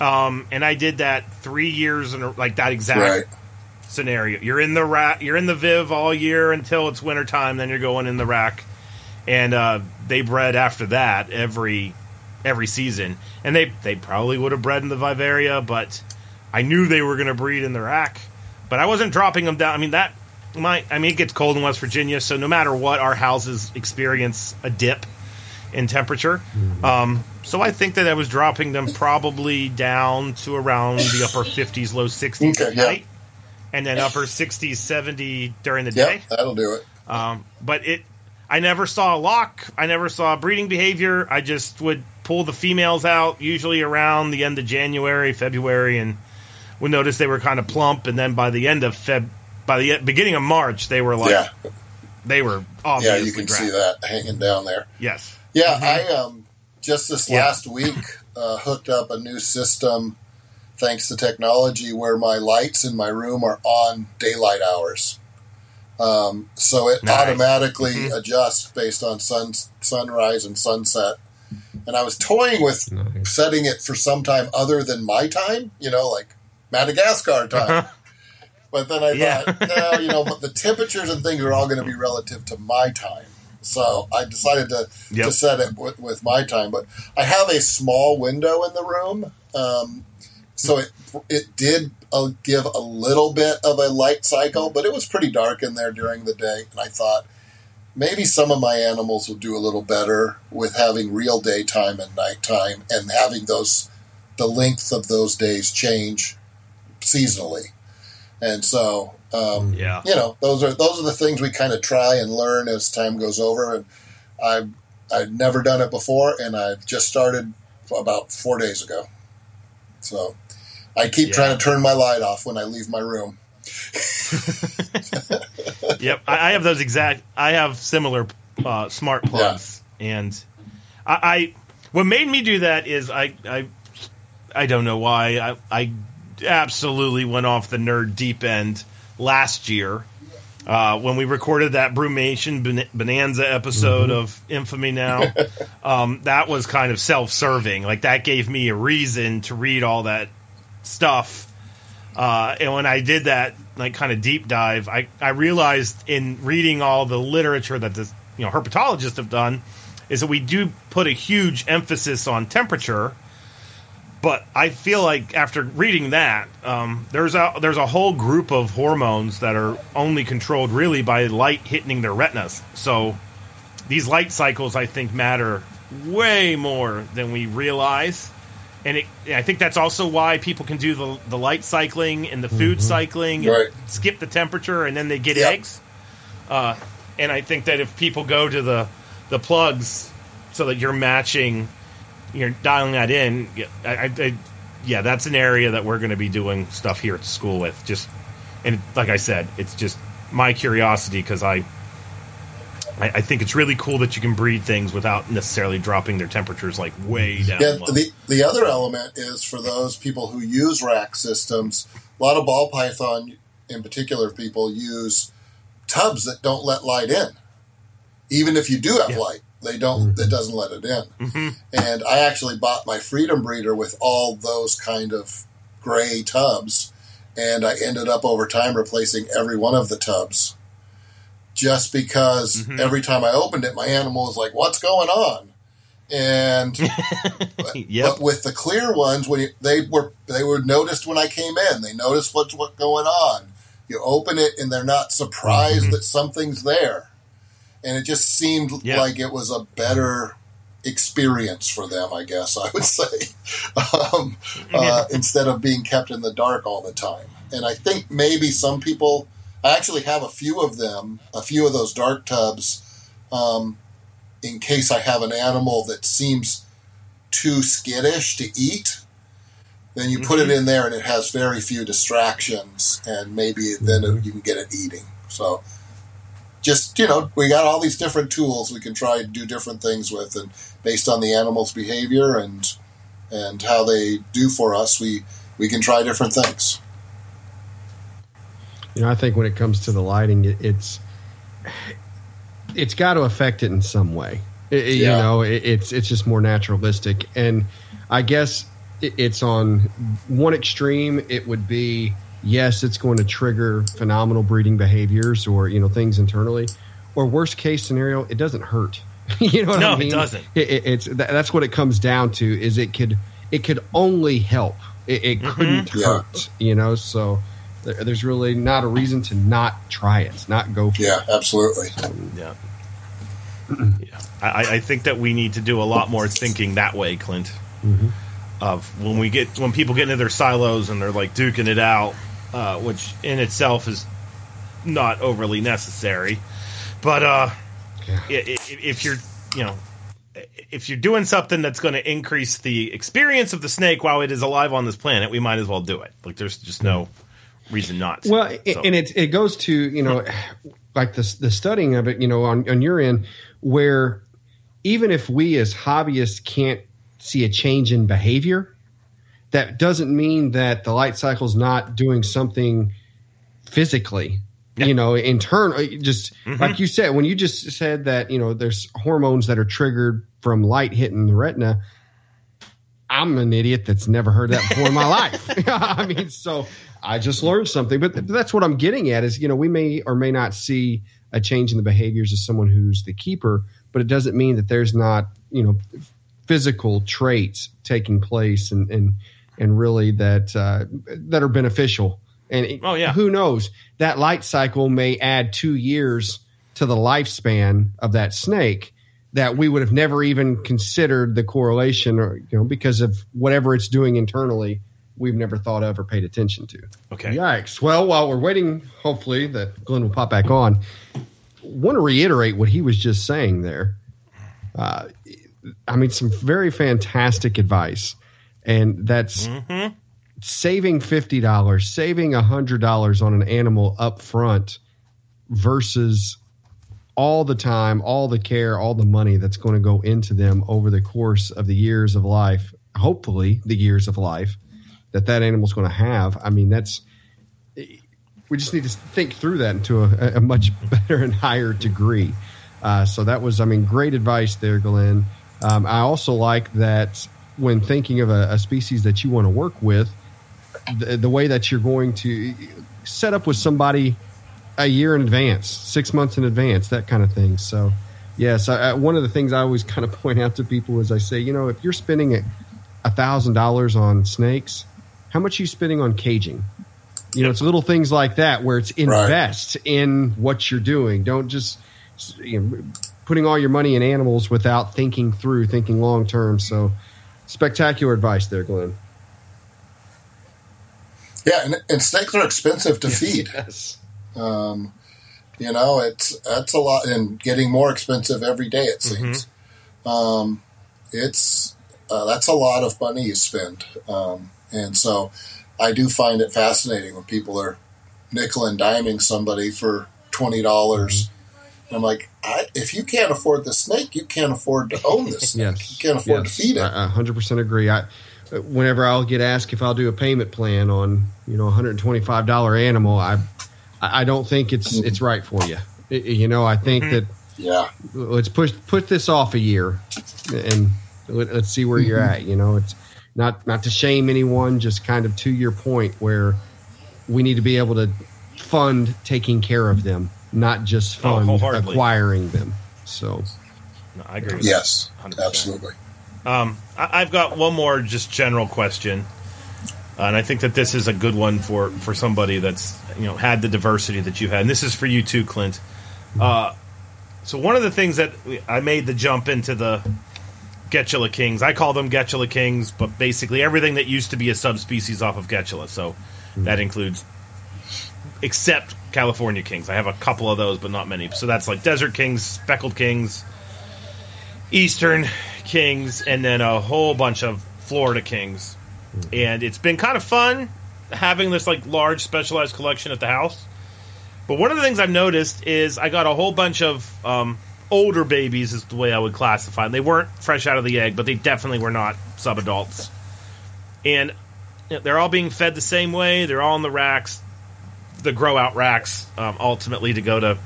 Speaker 1: Um, and I did that three years in a, like that exact
Speaker 3: Right.
Speaker 1: Scenario. You're in the rack. You're in the Viv all year until it's wintertime. Then you're going in the rack, and uh, they bred after that every every season. And they they probably would have bred in the Vivaria, but I knew they were going to breed in the rack. But I wasn't dropping them down. I mean that my I mean it gets cold in West Virginia, so no matter what, our houses experience a dip in temperature. Mm-hmm. Um, so I think that I was dropping them probably down to around the upper 50s, low 60s okay, at yeah. And then upper 60s, 70 during the day.
Speaker 3: that'll do it.
Speaker 1: Um, but it, I never saw a lock. I never saw breeding behavior. I just would pull the females out, usually around the end of January, February, and would notice they were kind of plump. And then by the end of Feb, by the beginning of March, they were like, yeah. they were obviously.
Speaker 3: Yeah, you can see that hanging down there.
Speaker 1: Yes.
Speaker 3: Yeah, mm-hmm. I um just this yeah. last week uh, hooked up a new system thanks to technology where my lights in my room are on daylight hours. Um, so it nice. automatically mm-hmm. adjusts based on sun, sunrise and sunset. And I was toying with nice. setting it for some time other than my time, you know, like Madagascar time. Uh-huh. But then I yeah. thought, no, you know, but the temperatures and things are all going to be relative to my time. So I decided to, yep. to set it with, with, my time. But I have a small window in the room. Um, so it, it did uh, give a little bit of a light cycle, but it was pretty dark in there during the day. And I thought maybe some of my animals will do a little better with having real daytime and nighttime and having those, the length of those days change seasonally. And so um, yeah, you know, those are those are the things we kind of try and learn as time goes over. And I've I've never done it before, and I've just started about four days ago. So I keep yeah. trying to turn my light off when I leave my room.
Speaker 1: yep, I, I, have those exact. I have similar uh, smart plugs, yeah. and I, I. What made me do that is I I I don't know why I I absolutely went off the nerd deep end last year uh, when we recorded that Brumation Bonanza episode mm-hmm. of Infamy Now. um, that was kind of self serving. Like, that gave me a reason to read all that stuff. Uh, and when I did that, like, kind of deep dive, I, I realized in reading all the literature that the you know herpetologists have done is that we do put a huge emphasis on temperature but I feel like after reading that, um, there's a there's a whole group of hormones that are only controlled really by light hitting their retinas. So these light cycles, I think, matter way more than we realize. And it, I think that's also why people can do the, the light cycling and the food mm-hmm. cycling,
Speaker 3: right.
Speaker 1: skip the temperature, and then they get yep. eggs. Uh, and I think that if people go to the the plugs so that you're matching you're dialing that in, I, I, yeah, that's an area that we're going to be doing stuff here at the school with. Just and like I said, it's just my curiosity because I, I, I think it's really cool that you can breed things without necessarily dropping their temperatures like way down.
Speaker 3: Yeah, low. the the other element is for those people who use rack systems. A lot of ball python, in particular, people use tubs that don't let light in, even if you do have yeah. light. They don't. Mm-hmm. It doesn't let it in. Mm-hmm. And I actually bought my Freedom breeder with all those kind of gray tubs, and I ended up over time replacing every one of the tubs, just because mm-hmm. every time I opened it, my animal was like, "What's going on?" And yep. but with the clear ones, when you, they were they were noticed when I came in, they noticed what's what going on. You open it, and they're not surprised mm-hmm. that something's there and it just seemed yeah. like it was a better experience for them, I guess I would say, um, uh, instead of being kept in the dark all the time. And I think maybe some people, I actually have a few of them, a few of those dark tubs, um, in case I have an animal that seems too skittish to eat. Then you mm-hmm. put it mm-hmm. in there and it has very few distractions, and maybe then you can get it eating. So just you know we got all these different tools we can try and do different things with and based on the animal's behavior and and how they do for us we we can try different things
Speaker 2: you know i think when it comes to the lighting it, it's it's got to affect it in some way it, yeah. you know it, it's it's just more naturalistic and i guess it's on one extreme it would be yes, it's going to trigger phenomenal breeding behaviors or you know things internally. Or worst case scenario, it doesn't hurt. you know what
Speaker 1: No,
Speaker 2: I
Speaker 1: it doesn't.
Speaker 2: It, it, it's that, that's what it comes down to. Is it could it could only help. It, it
Speaker 1: Mm-hmm.
Speaker 2: couldn't
Speaker 3: Yeah.
Speaker 2: hurt. You know, so there, there's really not a reason to not try it, not go for it.
Speaker 3: Yeah, absolutely.
Speaker 1: Yeah. yeah. I, I think that we need to do a lot more thinking that way, Clint. Of when we get when people get into their silos and they're like duking it out, uh, which in itself is not overly necessary. But uh,
Speaker 2: Yeah.
Speaker 1: i- i- if you're you know if you're doing something that's going to increase the experience of the snake while it is alive on this planet, we might as well do it. Like there's just no reason not. to.
Speaker 2: Well,
Speaker 1: So-
Speaker 2: and it it goes to you know, like the the studying of it, you know, on on your end, where even if we as hobbyists can't see a change in behavior, that doesn't mean that the light cycle is not doing something physically. You know, internal, uh, just mm-hmm. like you said, when you just said that, you know, there's hormones that are triggered from light hitting the retina. I'm an idiot that's never heard that before in my life. I mean, so I just learned something. But that's what I'm getting at is, you know, we may or may not see a change in the behaviors of someone who's the keeper, but it doesn't mean that there's not, you know, physical traits taking place and and and really that uh, that are beneficial. And
Speaker 1: Oh, yeah.
Speaker 2: who knows? That light cycle may add two years to the lifespan of that snake that we would have never even considered the correlation or you know because of whatever it's doing internally we've never thought of or paid attention to.
Speaker 1: Okay.
Speaker 2: yikes. Well while we're waiting hopefully that Glen will pop back on want to reiterate what he was just saying there. Uh, i mean some very fantastic advice and that's saving $50 saving $100 on an animal up front versus all the time, all the care, all the money that's going to go into them over the course of the years of life, hopefully the years of life that that animal's going to have. I mean, that's we just need to think through that into a, a much better and higher degree. Uh, so that was, I mean, great advice there, Glen. Um, I also like that when thinking of a, a species that you want to work with, the, the way that you're going to set up with somebody a year in advance, six months in advance, that kind of thing. So, yes, one of the things I always kind of point out to people is I say, you know, if you're spending a thousand dollars on snakes, how much are you spending on caging? You know, it's little things like that where it's invest in what you're doing. Don't just you know, putting all your money in animals without thinking through, thinking long term. So, spectacular advice there, Glen.
Speaker 3: Yeah, and, and snakes are expensive to
Speaker 2: Yes,
Speaker 3: feed.
Speaker 2: Yes.
Speaker 3: Um, you know, it's that's a lot, and getting more expensive every day. It seems. Um, it's uh, that's a lot of money you spend, um, and so I do find it fascinating when people are nickel and diming somebody for twenty dollars. Mm-hmm. I'm like, I, if you can't afford the snake, you can't afford to own this snake.
Speaker 2: Yes.
Speaker 3: You can't afford
Speaker 2: Yes.
Speaker 3: to feed it.
Speaker 2: I I 100% agree. I, whenever I'll get asked if I'll do a payment plan on, you know, $125 animal, I, I don't think it's, mm-hmm. it's right for you. I- you know, I think mm-hmm. that
Speaker 3: yeah,
Speaker 2: let's push, put this off a year and let, us see where you're at. You know, it's not, not to shame anyone, just kind of to your point where we need to be able to fund taking care of them, not just
Speaker 1: Oh,
Speaker 2: fund
Speaker 1: wholeheartedly.
Speaker 2: acquiring them. So,
Speaker 1: No, I agree with
Speaker 3: yes,
Speaker 1: that. 100%.
Speaker 3: absolutely.
Speaker 1: Um, I, I've got one more just general question, uh, and I think that this is a good one for for somebody that's you know had the diversity that you had, and this is for you too, Clint. Uh, so one of the things that we, I made the jump into the Getula kings. I call them Getula kings, but basically everything that used to be a subspecies off of Getula. So that includes except California kings. I have a couple of those, but not many. So that's like desert kings, speckled kings, eastern kings, and then a whole bunch of Florida kings. And it's been kind of fun having this like large specialized collection at the house. But one of the things I've noticed is I got a whole bunch of um, older babies, is the way I would classify them. They weren't fresh out of the egg, but they definitely were not sub-adults. And they're all being fed the same way. They're all in the racks, the grow out racks, um, ultimately to go to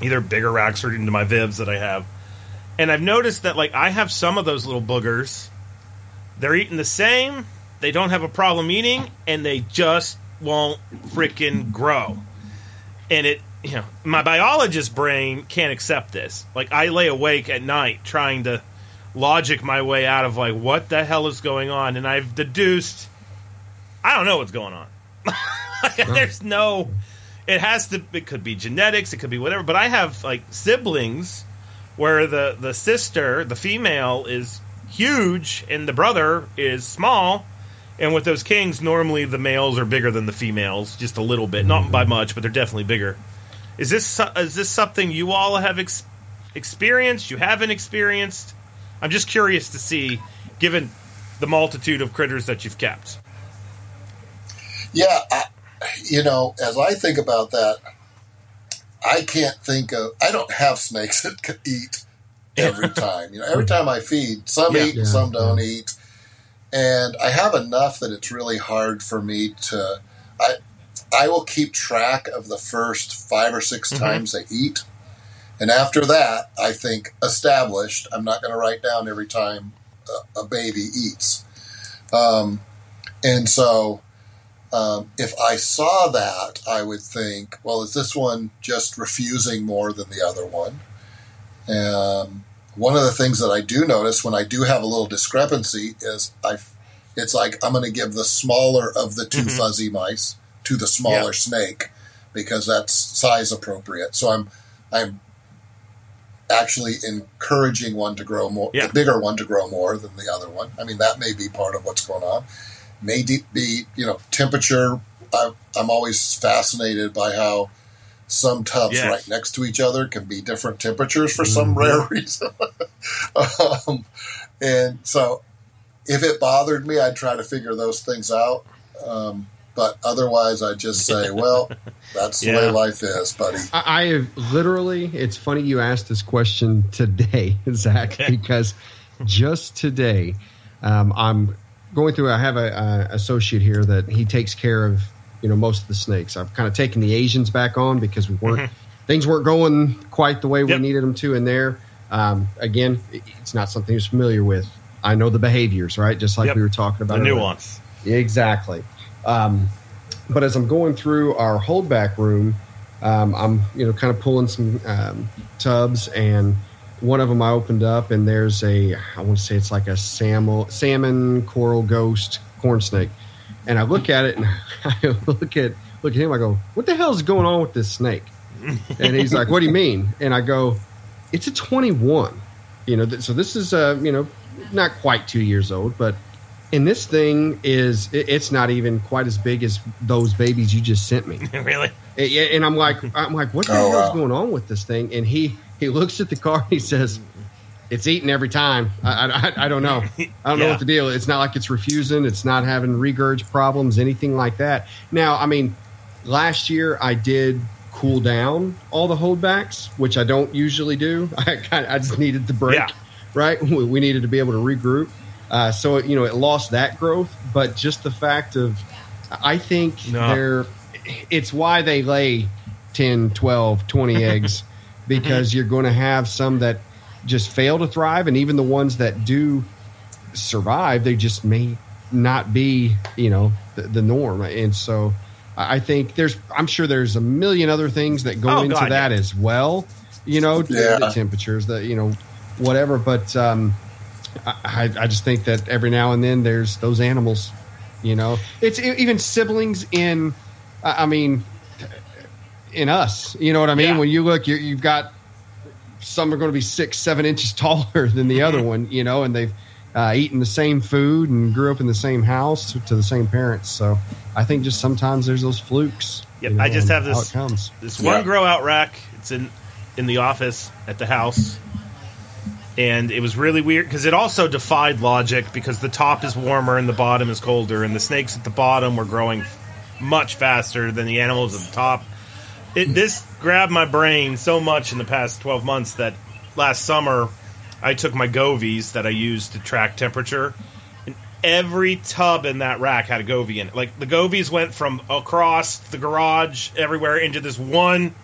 Speaker 1: either bigger racks or into my Vivs that I have. And I've noticed that like I have some of those little boogers. They're eating the same. They don't have a problem eating, and they just won't freaking grow. And it, you know, my biologist brain can't accept this. Like, I lay awake at night trying to logic my way out of, like, what the hell is going on? And I've deduced, I don't know what's going on. There's no, it has to, it could be genetics, it could be whatever, but I have, like, siblings where the, the sister, the female, is huge and the brother is small and with those kings, normally the males are bigger than the females, just a little bit, not mm-hmm. by much, but they're definitely bigger. Is this is this something you all have ex- experienced? You haven't experienced? I'm just curious to see, given the multitude of critters that you've kept.
Speaker 3: Yeah, I, you know, as I think about that, I can't think of. I don't have snakes that can eat every time. You know, every time I feed, some
Speaker 1: Yeah.
Speaker 3: eat and
Speaker 2: Yeah.
Speaker 3: some don't eat, and I have enough that it's really hard for me to. I I will keep track of the first five or 6
Speaker 1: Mhm.
Speaker 3: times they eat, and after that, I think established. I'm not going to write down every time a, a baby eats, um, and so. Um, if I saw that, I would think, well, is this one just refusing more than the other one? Um, one of the things that I do notice when I do have a little discrepancy is I, it's like I'm going to give the smaller of the 2
Speaker 1: Mhm.
Speaker 3: fuzzy mice to the smaller snake because that's size appropriate. So I'm I'm actually encouraging one to grow more,
Speaker 1: Yeah.
Speaker 3: the bigger one to grow more than the other one. I mean that may be part of what's going on. May de- be you know temperature. I, I'm always fascinated by how some tubs
Speaker 1: Yes.
Speaker 3: right next to each other can be different temperatures for some
Speaker 2: Mhm.
Speaker 3: rare reason. um, and so, if it bothered me, I'd try to figure those things out. Um, but otherwise, I'd just say, well, that's the way life is, buddy.
Speaker 2: I, I have literally. It's funny you asked this question today, Zac, because just today, um, I'm going through. I have a, a associate here that he takes care of. You know, most of the snakes. I've kind of taken the Asians back on because we weren't things weren't going quite the way we needed them to in there. Um, again, it's not something he's familiar with. I know the behaviors, right? Just like
Speaker 1: Yep.
Speaker 2: we were talking
Speaker 1: The
Speaker 2: about earlier.
Speaker 1: nuance.
Speaker 2: Exactly. Um, but as I'm going through our holdback room, um, I'm you know kind of pulling some um, tubs, and one of them I opened up, and there's a I want to say it's like a salmon, salmon coral ghost corn snake, and I look at it and I look at look at him. I go, "What the hell is going on with this snake?" And he's like, "What do you mean?" And I go, "It's a 21." You know, th- so this is uh, you know not quite two years old, but and this thing is it's not even quite as big as those babies you just sent me.
Speaker 1: Really?
Speaker 2: and and i'm like i'm like what the
Speaker 3: Oh,
Speaker 2: hell's
Speaker 3: wow.
Speaker 2: going on with this thing? And he he looks at the car and he says it's eating every time. I i, I don't know. I don't know what the deal. Is it's not like it's refusing. It's not having regurg problems anything like that. Now i mean last year i did cool down all the holdbacks which i don't usually do. I, I just needed the break
Speaker 1: Yeah.
Speaker 2: right? We we needed to be able to regroup uh, so you know it lost that growth but just the fact of i think
Speaker 1: No.
Speaker 2: they're it's why they lay 10 12 20 eggs because you're going to have some that just fail to thrive and even the ones that do survive they just may not be you know the, the norm and so i I think there's i'm sure there's a million other things that go
Speaker 1: Oh,
Speaker 2: into
Speaker 1: God,
Speaker 2: that
Speaker 1: yeah.
Speaker 2: as well you know the-
Speaker 3: Yeah.
Speaker 2: the temperatures the you know whatever but um I, I just think that every now and then there's those animals you know it's e- even siblings in i I mean in us you know what i mean
Speaker 1: Yeah.
Speaker 2: when you look you you've got some are going to be six seven inches taller than the other one you know and they've uh, eaten the same food and grew up in the same house to, to the same parents so i think just sometimes there's those flukes
Speaker 1: Yep,
Speaker 2: you know,
Speaker 1: I just have
Speaker 2: how
Speaker 1: this-
Speaker 2: it comes
Speaker 1: This
Speaker 3: Yeah.
Speaker 1: one grow out rack. It's in in the office at the house, and it was really weird because it also defied logic because the top is warmer and the bottom is colder, and the snakes at the bottom were growing much faster than the animals at the top. It, this grabbed my brain so much in the past twelve months that last summer I took my Govees that I used to track temperature. and Every tub in that rack had a Govee in it. Like the Govees went from across the garage everywhere into this one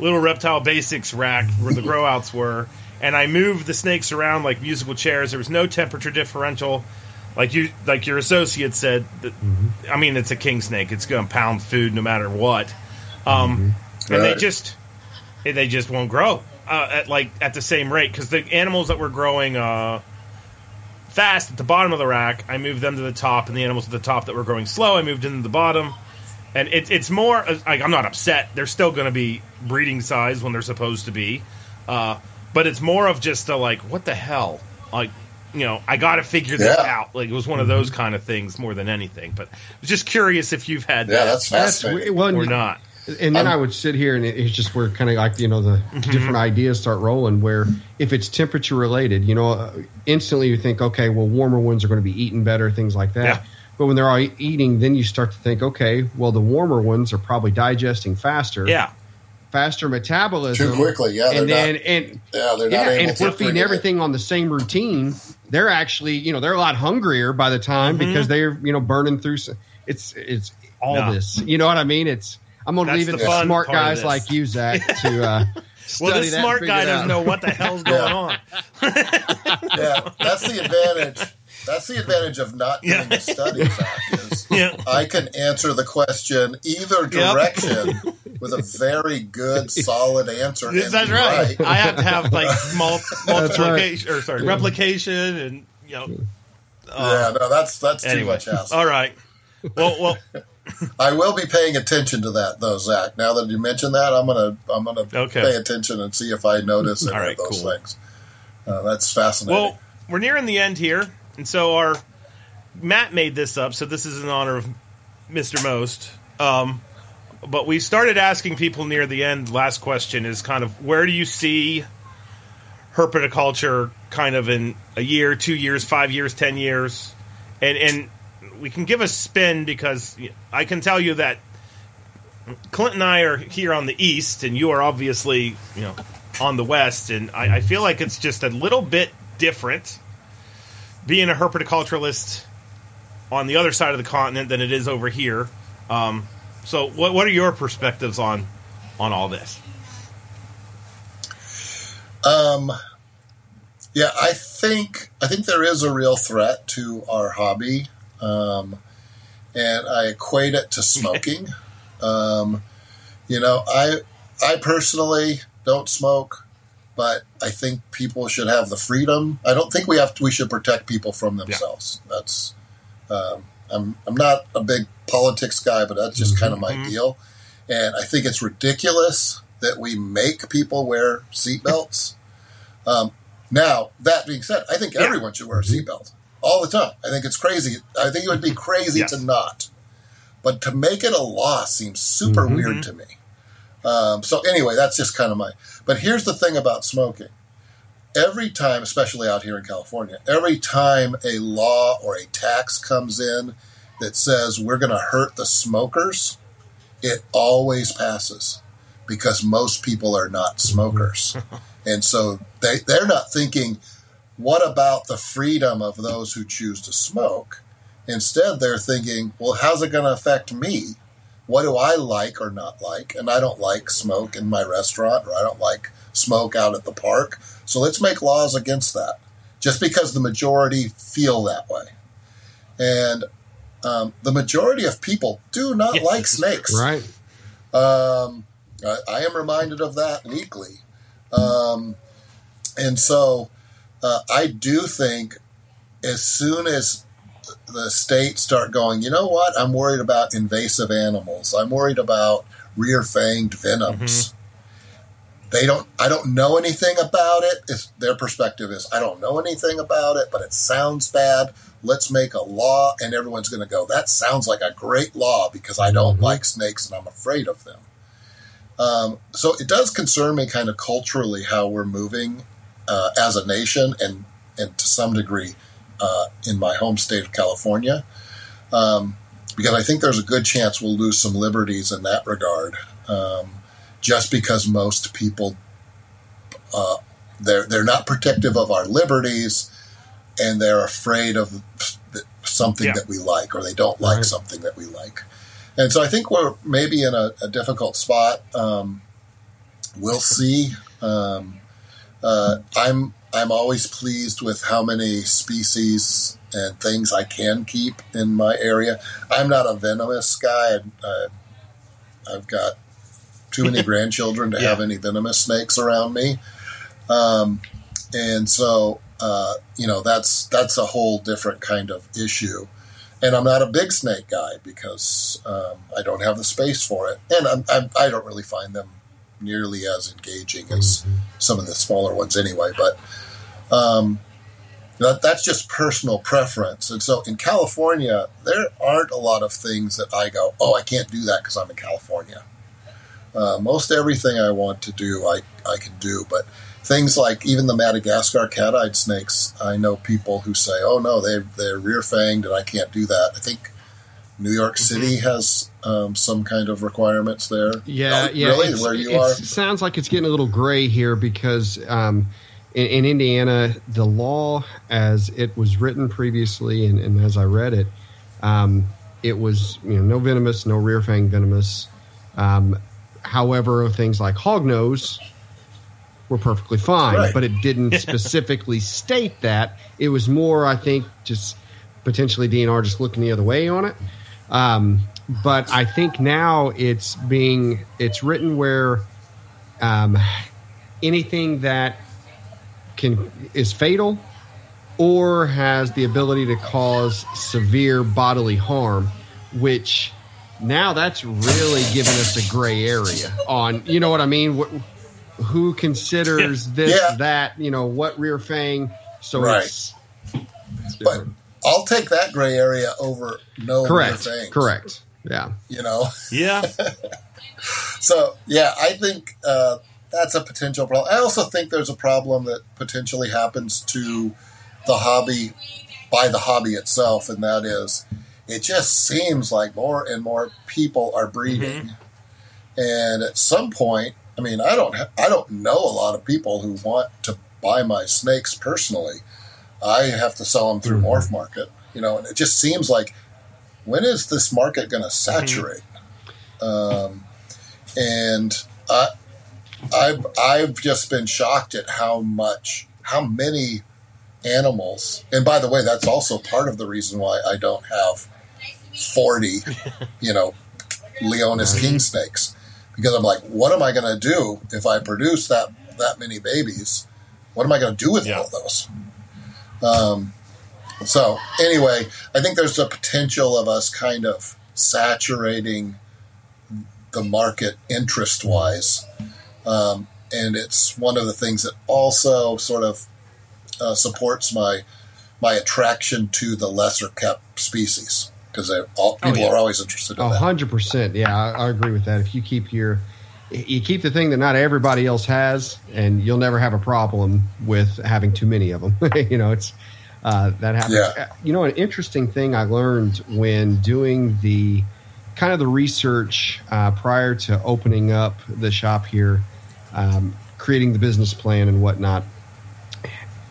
Speaker 1: little reptile basics rack where the grow outs were, and I moved the snakes around like musical chairs. There was no temperature differential. like you like your associate said. That, I mean, it's a king snake. It's going to pound food no matter what. Um, and they just they just won't grow uh, at like at the same rate because the animals that were growing uh, fast at the bottom of the rack, I moved them to the top, and the animals at the top that were growing slow, I moved into the bottom. And it, it's more uh, like I'm not upset. They're still going to be breeding size when they're supposed to be, uh, but it's more of just a like, what the hell? Like, you know, I got to figure this
Speaker 3: Yeah.
Speaker 1: out. Like it was one of those kind of things more than anything. But I was just curious if you've had
Speaker 3: Yeah,
Speaker 1: that
Speaker 3: that's
Speaker 2: That's
Speaker 3: fascinating.
Speaker 2: well,
Speaker 1: or not.
Speaker 2: And then
Speaker 3: Um,
Speaker 2: I would sit here, and it's just where kind of like you know the
Speaker 1: Mm-hmm.
Speaker 2: different ideas start rolling. Where if it's temperature related, you know, uh, instantly you think, okay, well, warmer ones are going to be eating better, things like that.
Speaker 1: Yeah.
Speaker 2: But when they're all eating, then you start to think, okay, well, the warmer ones are probably digesting faster,
Speaker 1: Yeah,
Speaker 2: faster metabolism
Speaker 3: Too quickly, yeah,
Speaker 2: and then
Speaker 3: not-
Speaker 2: and
Speaker 3: Yeah, they're
Speaker 2: yeah,
Speaker 3: not able
Speaker 2: and if we're feeding
Speaker 3: regulate.
Speaker 2: everything on the same routine, they're actually, you know, they're a lot hungrier by the time
Speaker 1: Mm-hmm.
Speaker 2: because they're, you know, burning through. It's it's all
Speaker 1: No.
Speaker 2: this. You know what I mean? It's I'm going to leave it to smart guys like you, Zac, to. Uh,
Speaker 1: well,
Speaker 2: study
Speaker 1: this smart guy doesn't know what the hell's going
Speaker 3: Yeah.
Speaker 1: on.
Speaker 3: yeah, that's the advantage. That's the advantage of not doing
Speaker 1: Yeah.
Speaker 3: the study. Zac, is
Speaker 1: Yeah.
Speaker 3: I can answer the question either direction with a very good, solid answer.
Speaker 1: That's
Speaker 3: be
Speaker 1: right. I have to have like mul-
Speaker 2: That's right.
Speaker 1: multiplication or sorry, replication and you know.
Speaker 3: yeah, no, that's that's too much hassle.
Speaker 1: all right. Well, well,
Speaker 3: I will be paying attention to that though, Zac. Now that you mentioned that, I'm gonna I'm gonna
Speaker 1: Okay.
Speaker 3: pay attention and see if I notice any
Speaker 1: right,
Speaker 3: of those
Speaker 1: cool.
Speaker 3: things. Uh, that's fascinating.
Speaker 1: well, we're nearing the end here, and so our Matt made this up, so this is in honor of Mister Most. Um, but we started asking people near the end. Last question is kind of where do you see herpetoculture kind of in a year, two years, five years, ten years, and and we can give a spin because I can tell you that Clint and I are here on the east, and you are obviously you know on the west, and I, I feel like it's just a little bit different being a herpetoculturalist on the other side of the continent than it is over here. Um, so, what what are your perspectives on on all this?
Speaker 3: Um, yeah, I think I think there is a real threat to our hobby, um, and I equate it to smoking. um, you know, I I personally don't smoke, but I think people should have the freedom. I don't think we have to, we should protect people from themselves. That's um, I'm I'm not a big politics guy, but that's just kind of my deal. And I think it's ridiculous that we make people wear seatbelts. Um, now, that being said, I think
Speaker 1: Yeah.
Speaker 3: everyone should wear a seatbelt all the time. I think it's crazy. I think it would be crazy
Speaker 1: Yes.
Speaker 3: to not. But to make it a law seems super
Speaker 2: Mhm.
Speaker 3: weird to me. Um, so anyway, that's just kind of my. But here's the thing about smoking. Every time, especially out here in California, every time a law or a tax comes in that says we're going to hurt the smokers, it always passes because most people are not mm-hmm. smokers. and so they, they're not thinking, what about the freedom of those who choose to smoke? Instead, they're thinking, well, how's it going to affect me? What do I like or not like? And I don't like smoke in my restaurant, or I don't like smoke out at the park. So let's make laws against that, just because the majority feel that way. And um, the majority of people do not
Speaker 1: Yes,
Speaker 3: like snakes.
Speaker 2: right?
Speaker 3: Um, I, I am reminded of that weekly. Um, and so uh, I do think as soon as the states start going, you know what? I'm worried about invasive animals. I'm worried about rear fanged venoms. They don't. I don't know anything about it. It's, their perspective is, I don't know anything about it, but it sounds bad. Let's make a law, and everyone's going to go. That sounds like a great law because I don't
Speaker 2: Mhm.
Speaker 3: like snakes and I'm afraid of them. Um, so it does concern me, kind of culturally, how we're moving uh, as a nation, and and to some degree, uh, in my home state of California, um, because I think there's a good chance we'll lose some liberties in that regard, um, just because most people uh, they're they're not protective of our liberties, and they're afraid of something
Speaker 1: Yeah.
Speaker 3: that we like, or they don't like
Speaker 2: Right.
Speaker 3: something that we like, and so I think we're maybe in a, a difficult spot. Um, we'll see. Um, uh, I'm I'm always pleased with how many species and things I can keep in my area. I'm not a venomous guy. I, I've got too many grandchildren to
Speaker 1: Yeah.
Speaker 3: have any venomous snakes around me, um, and so uh, you know that's that's a whole different kind of issue. And I'm not a big snake guy because um, I don't have the space for it, and I'm, I'm, I don't really find them nearly as engaging as some of the smaller ones anyway. But um, that, that's just personal preference. And so in California, there aren't a lot of things that I go, oh, I can't do that because I'm in California. Uh, most everything I want to do, I, I can do. But things like even the Madagascar cat-eyed snakes, I know people who say, oh, no, they, they're rear-fanged and I can't do that. I think New York City has um, some kind of requirements there.
Speaker 2: Yeah, yeah.
Speaker 3: Really? Where you are?
Speaker 2: It sounds like it's getting a little gray here because um, in, in Indiana, the law as it was written previously and, and as I read it, um, it was you know no venomous, no rear fang venomous. Um, however, things like hognose were perfectly fine,
Speaker 3: Right.
Speaker 2: but it didn't specifically state that. It was more, I think, just potentially DNR just looking the other way on it. Um, but I think now it's being it's written where um, anything that can is fatal or has the ability to cause severe bodily harm, which now that's really giving us a gray area on you know what I mean. Wh- Who considers this
Speaker 3: Yeah.
Speaker 2: that you know what rear fang? So
Speaker 3: Right.
Speaker 2: it's, it's
Speaker 3: But. I'll take that gray area over no
Speaker 2: correct,
Speaker 3: rear fangs,
Speaker 2: correct, yeah.
Speaker 3: You know,
Speaker 1: Yeah.
Speaker 3: so yeah, I think uh, that's a potential problem. I also think there's a problem that potentially happens to the hobby by the hobby itself, and that is, it just seems like more and more people are breeding, mm-hmm. and at some point, I mean, I don't, ha- I don't know a lot of people who want to buy my snakes personally. I have to sell them through mm-hmm. Morph Market, you know, and it just seems like when is this market going to mm-hmm. saturate? Um, and I, I've I've just been shocked at how much, how many animals. And by the way, that's also part of the reason why I don't have forty, you know, Leonis king snakes, because I'm like, what am I going to do if I produce that that many babies? What am I going to do with
Speaker 1: Yeah.
Speaker 3: all those? Um, so anyway, I think there's a potential of us kind of saturating the market interest wise. Um, and it's one of the things that also sort of uh, supports my my attraction to the lesser kept species because all people
Speaker 1: yeah.
Speaker 3: are always interested in
Speaker 2: A
Speaker 3: that.
Speaker 2: hundred percent. Yeah, I, I agree with that. If you keep your, you keep the thing that not everybody else has, and you'll never have a problem with having too many of them. you know, it's uh, that happens.
Speaker 3: Yeah.
Speaker 2: You know, an interesting thing I learned when doing the kind of the research uh, prior to opening up the shop here, um, creating the business plan and whatnot.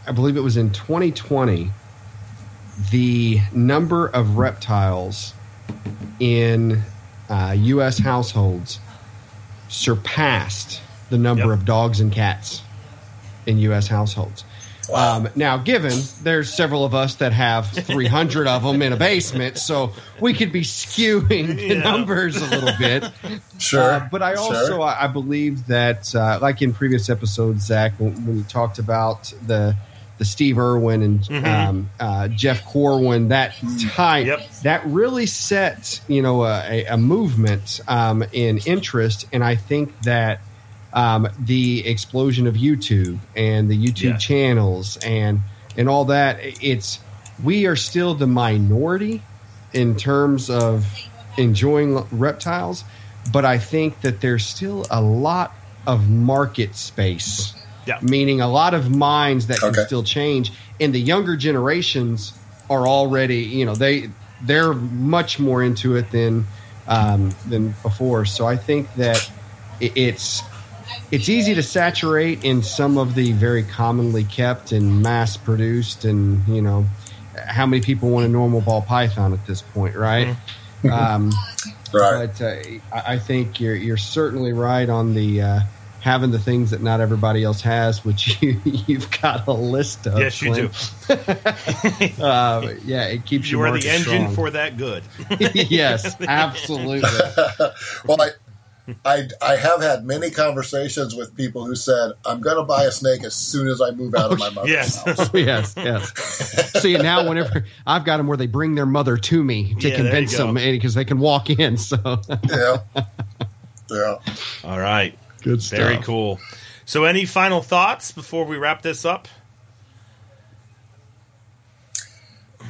Speaker 2: I believe it was in 2020. The number of reptiles in uh, U.S. households surpassed the number
Speaker 1: Yep.
Speaker 2: of dogs and cats in U.S. households.
Speaker 3: Wow.
Speaker 2: Um, now, given there's several of us that have 300 of them in a basement, so we could be skewing the
Speaker 1: Yeah.
Speaker 2: numbers a little bit.
Speaker 3: Sure,
Speaker 2: Uh, but I also I I believe that, uh, like in previous episodes, Zac, when, when you talked about the the Steve Irwin and um, uh, Jeff Corwin, that type,
Speaker 1: Yep.
Speaker 2: that really set you know a, a movement um, in interest, and I think that um, the explosion of YouTube and the YouTube
Speaker 1: Yeah.
Speaker 2: channels and and all that, it's we are still the minority in terms of enjoying reptiles, but I think that there's still a lot of market space.
Speaker 1: Yeah.
Speaker 2: Meaning a lot of minds that can still change. And the younger generations are already, you know, they they're much more into it than um, than before. So I think that it's it's easy to saturate in some of the very commonly kept and mass produced and you know how many people want a normal ball python at this point right um,
Speaker 3: right.
Speaker 2: but uh, I I think you're you're certainly right on the uh, having the things that not everybody else has, which you you've got a list of.
Speaker 1: Yes, you do.
Speaker 2: Uh, yeah, it keeps
Speaker 1: You
Speaker 2: your
Speaker 1: are the engine
Speaker 2: strong.
Speaker 1: for that good.
Speaker 2: yes, absolutely.
Speaker 3: well, I, I, I have had many conversations with people who said, I'm going to buy a snake as soon as I move out of my mother's
Speaker 1: Yes.
Speaker 3: house.
Speaker 2: yes, yes. See, now whenever I've got them where they bring their mother to me to
Speaker 1: Yeah,
Speaker 2: convince
Speaker 1: go.
Speaker 2: them because they can walk in. So
Speaker 3: Yeah. Yeah.
Speaker 1: All right.
Speaker 2: Good stuff.
Speaker 1: Very cool. So, any final thoughts before we wrap this up?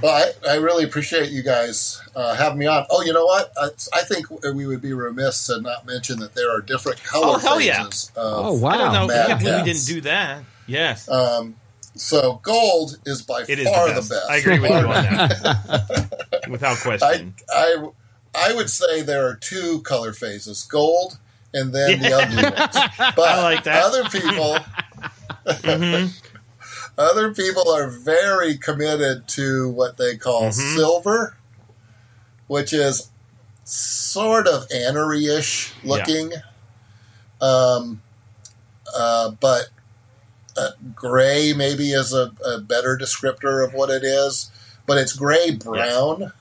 Speaker 3: Well, I, I really appreciate you guys uh, having me on. Oh, you know what? I, I think we would be remiss to not mention that there are different color
Speaker 1: Oh, hell yeah.
Speaker 3: phases.
Speaker 2: Oh
Speaker 3: Of,
Speaker 2: wow!
Speaker 1: I don't know. I can't believe we didn't do that. Yes.
Speaker 3: um, so gold is by
Speaker 1: It is the
Speaker 3: far
Speaker 1: best.
Speaker 3: the best.
Speaker 1: I agree with you on that. Without
Speaker 3: I,
Speaker 1: question.
Speaker 3: I, I would say there are two color phases: gold and then the ugly ones. But
Speaker 1: I like that.
Speaker 3: other people,
Speaker 1: Mhm.
Speaker 3: other people are very committed to what they call
Speaker 1: Mhm.
Speaker 3: silver, which is sort of anery-ish looking. Um, uh, but uh, gray maybe is a, a better descriptor of what it is, but it's gray brown.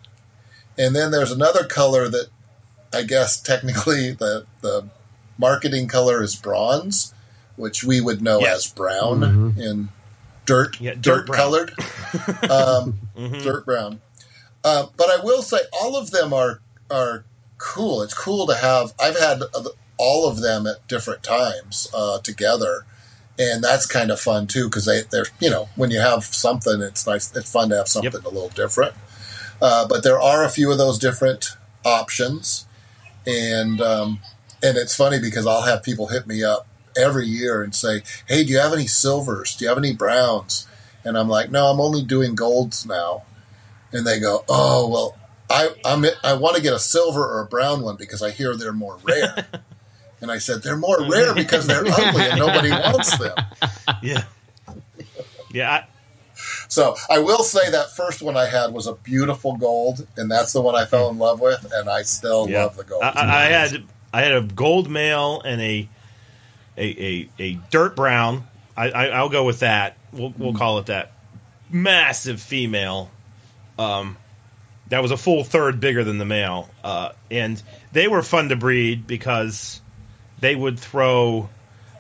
Speaker 3: And then there's another color that I guess technically the the marketing color is bronze, which we would know
Speaker 1: Yes.
Speaker 3: as brown
Speaker 2: Mhm.
Speaker 3: in dirt
Speaker 1: Yeah, dirt
Speaker 3: dirt, colored um,
Speaker 1: Mhm.
Speaker 3: dirt brown. Uh, but I will say all of them are are cool. It's cool to have. I've had all of them at different times uh, together, and that's kind of fun too because they they're you know when you have something, it's nice. It's fun to have something a little different. Uh, but there are a few of those different options, and um, and it's funny because I'll have people hit me up every year and say, "Hey, do you have any silvers? Do you have any browns?" And I'm like, "No, I'm only doing golds now." And they go, "Oh, well, I I'm, I want to get a silver or a brown one because I hear they're more rare." and I said, "They're more rare because they're ugly and nobody wants them."
Speaker 1: Yeah. Yeah. I,
Speaker 3: So I will say that first one I had was a beautiful gold, and that's the one I fell hmm. in love with, and I still
Speaker 1: yeah.
Speaker 3: love the gold.
Speaker 1: I, I, I had I had a gold male and a a, a, a dirt brown. I, I I'll go with that. We'll we'll call it that. Massive female. Um, that was a full third bigger than the male, uh, and they were fun to breed because they would throw.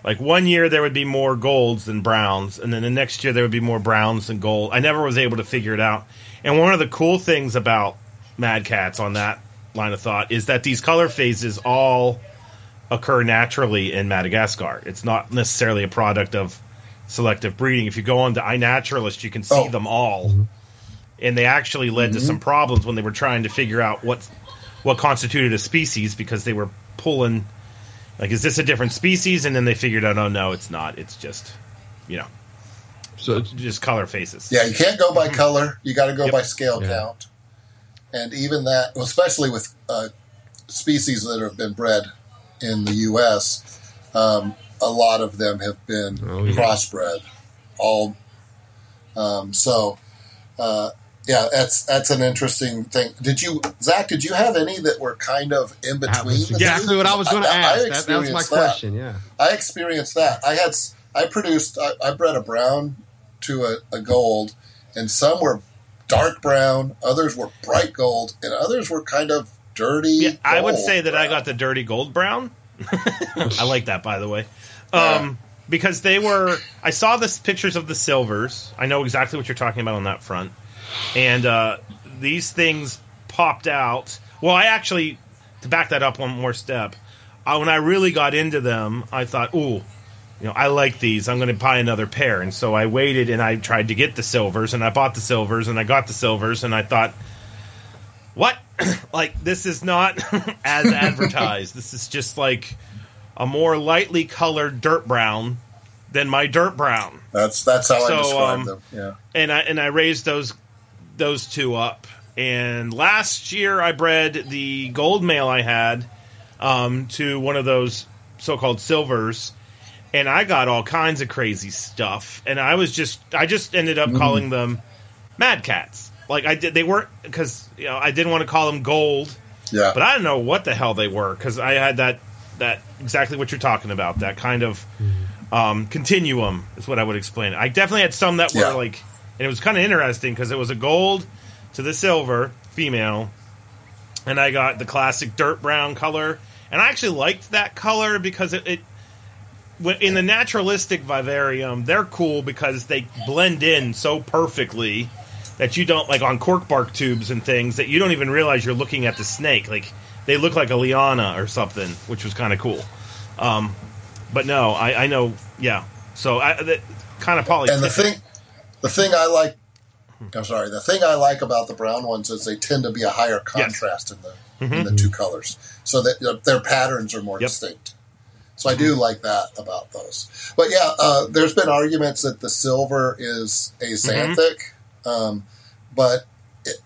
Speaker 1: Like one year there would be more golds than browns, and then the next year there would be more browns than gold. I never was able to figure it out. And one of the cool things about Mad Cats on that line of thought is that these color phases all occur naturally in Madagascar. It's not necessarily a product of selective breeding. If you go on to iNaturalist, you can see
Speaker 3: Oh.
Speaker 1: them all, mm-hmm. and they actually led to some mm-hmm. problems when they were trying to figure out what what constituted a species because they were pulling like, is this a different species? And then they figured out, oh no, it's not. It's just you know
Speaker 2: So it's-
Speaker 1: just color faces.
Speaker 3: Yeah, you can't go by mm-hmm. color. You got to go
Speaker 1: Yep.
Speaker 3: by scale
Speaker 2: Yeah.
Speaker 3: count. And even that, especially with uh, species that have been bred in the U.S., um, a lot of them have been
Speaker 2: Oh, yeah.
Speaker 3: crossbred. All um, so, uh, yeah, that's that's an interesting thing. Did you, Zac? Did you have any that were kind of in between?
Speaker 2: exactly
Speaker 3: two?
Speaker 2: what I was going to
Speaker 3: I- I
Speaker 2: ask. That, that was my
Speaker 3: that.
Speaker 2: question. Yeah.
Speaker 3: I experienced that. I had I produced I, I bred a brown to a, a gold, and some were dark brown, others were bright gold, and others were kind of dirty.
Speaker 1: Yeah, I would say that I got the dirty gold brown. I like that, by the way,
Speaker 3: Yeah.
Speaker 1: um, because they were. I saw the pictures of the silvers. I know exactly what you're talking about on that front, and uh, these things popped out. Well, I actually to back that up one more step. Uh, when I really got into them, I thought, "Ooh, you know, I like these. I'm going to buy another pair." And so I waited and I tried to get the silvers, and I bought the silvers, and I got the silvers, and I thought, what? like this is not as advertised. this is just like a more lightly colored dirt brown than my dirt brown.
Speaker 3: That's that's how
Speaker 1: So,
Speaker 3: I describe
Speaker 1: um,
Speaker 3: them. Yeah.
Speaker 1: And I and I raised those those two up. And last year I bred the gold male I had um, to one of those so-called silvers and I got all kinds of crazy stuff and I was just I just ended up calling them mad cats. Like I did they weren't cuz you know I didn't want to call them gold
Speaker 3: Yeah.
Speaker 1: but I don't know what the hell they were because I had that that exactly what you're talking about. That kind of um, continuum is what I would explain. I definitely had some that were
Speaker 3: Yeah.
Speaker 1: like, and it was kind of interesting because it was a gold to the silver female, and I got the classic dirt brown color, and I actually liked that color because it. it in the naturalistic vivarium, they're cool because they blend in so perfectly that you don't like on cork bark tubes and things that you don't even realize you're looking at the snake. Like they look like a liana or something, which was kind of cool. Um, but no, I, I know, yeah. So I kind of poly.
Speaker 3: And the thing, the thing I like, I'm sorry, the thing I like about the brown ones is they tend to be a higher contrast in the in the two colors, so that their patterns are more
Speaker 1: Yep.
Speaker 3: distinct. So I do like that about those. But yeah, uh, there's been arguments that the silver is axanthic, um, but it,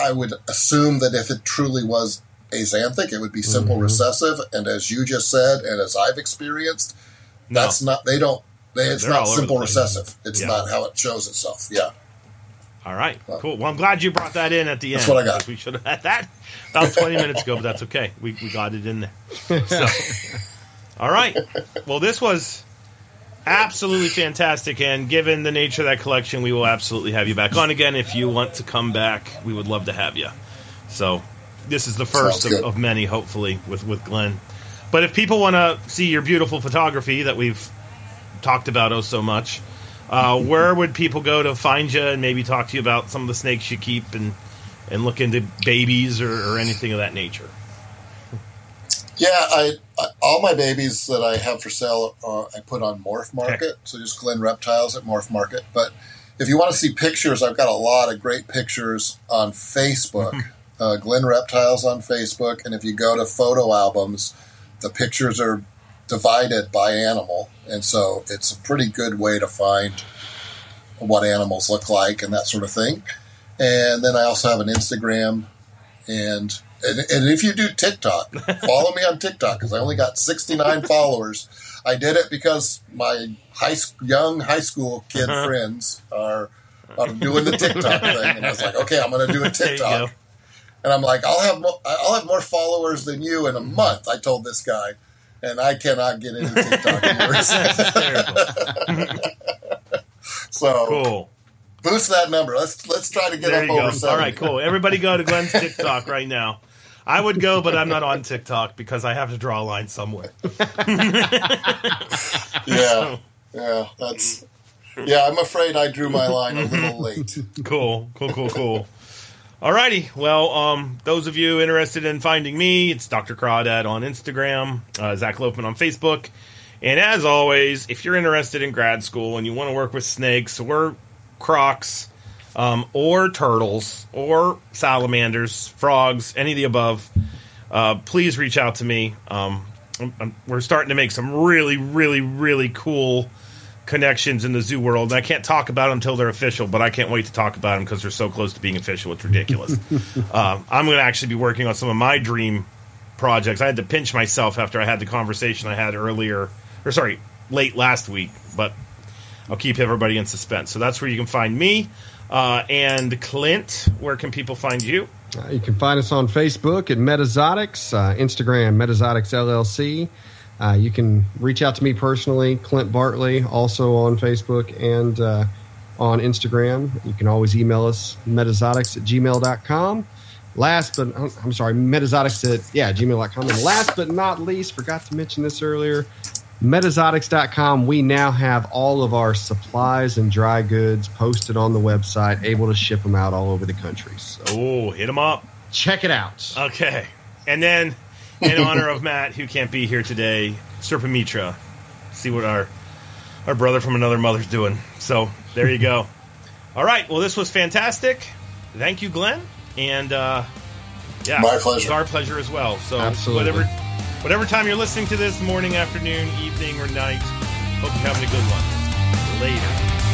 Speaker 3: I would assume that if it truly was axanthic, it would be simple recessive. And as you just said, and as I've experienced,
Speaker 1: no.
Speaker 3: that's not they don't they, it's
Speaker 1: They're
Speaker 3: not simple recessive it's
Speaker 1: Yeah.
Speaker 3: not how it shows itself yeah
Speaker 1: All right, cool. Well, I'm glad you brought that in at the end.
Speaker 3: That's what I got.
Speaker 1: We should have had that about 20 minutes ago, but that's okay. We, we got it in there. So, all right. Well, this was absolutely fantastic, and given the nature of that collection, we will absolutely have you back on again. If you want to come back, we would love to have you. So, this is the first of, of many, hopefully, with with Glen. But if people want to see your beautiful photography that we've talked about oh so much. Uh, where would people go to find you and maybe talk to you about some of the snakes you keep and and look into babies or, or anything of that nature?
Speaker 3: Yeah I, I all my babies that i have for sale uh, i put on morph market. So just glen reptiles at morph market. But if you want to see pictures i've got a lot of great pictures on facebook uh, glen reptiles on facebook. And if you go to photo albums the pictures are divided by animal. And so it's a pretty good way to find what animals look like and that sort of thing. And then i also have an instagram and and, and if you do TikTok, follow me on TikTok because I only got 69 followers. I did it because my high young high school kid
Speaker 1: Uh-huh.
Speaker 3: friends are, are doing the TikTok thing, and I was like, okay, I'm going to do a
Speaker 1: go.
Speaker 3: TikTok. And I'm like, I'll have mo- I'll have more followers than you in a month. I told this guy, and I cannot get any TikTok viewers. So
Speaker 1: Cool.
Speaker 3: boost that number. Let's let's try to get
Speaker 1: There
Speaker 3: up
Speaker 1: go.
Speaker 3: over 70.
Speaker 1: All right, cool. Everybody go to Glen's TikTok right now. I would go, but I'm not on TikTok because I have to draw a line somewhere.
Speaker 3: Yeah, yeah, that's yeah. I'm afraid I drew my line a little late.
Speaker 1: Cool, cool, cool, cool. Alrighty, well, um, those of you interested in finding me, it's Dr. Crawdad on Instagram, uh, Zac Loughman on Facebook, and as always, if you're interested in grad school and you want to work with snakes or crocs, um, or turtles, or salamanders, frogs, any of the above, uh, please reach out to me. Um, I'm- I'm- we're starting to make some really, really, really cool connections in the zoo world. And I can't talk about them until they're official, but I can't wait to talk about them because they're so close to being official. It's ridiculous. um, I'm going to actually be working on some of my dream projects. I had to pinch myself after I had the conversation I had earlier, or sorry, late last week, but I'll keep everybody in suspense. So that's where you can find me. Uh, and Clint, where can people find you?
Speaker 2: Uh, you can find us on Facebook at Metazotics, uh, Instagram Metazotics LLC. Uh, you can reach out to me personally, Clint Bartley, also on Facebook and uh, on Instagram. You can always email us, metazotics at gmail.com. Last but, I'm sorry, metazotics at, yeah, gmail.com. And last but not least, forgot to mention this earlier, metazotics.com. We now have all of our supplies and dry goods posted on the website, able to ship them out all over the country. So
Speaker 1: Oh, hit them up.
Speaker 2: check it out.
Speaker 1: Okay. And then, in honor of Matt, who can't be here today, Sarpamitra. See what our our brother from another mother's doing. So there you go. All right. Well, this was fantastic. Thank you, Glen. And uh, yeah,
Speaker 3: My pleasure.
Speaker 1: It's our pleasure as well. So
Speaker 2: Absolutely.
Speaker 1: whatever whatever time you're listening to this, morning, afternoon, evening, or night, hope you're having a good one. Later.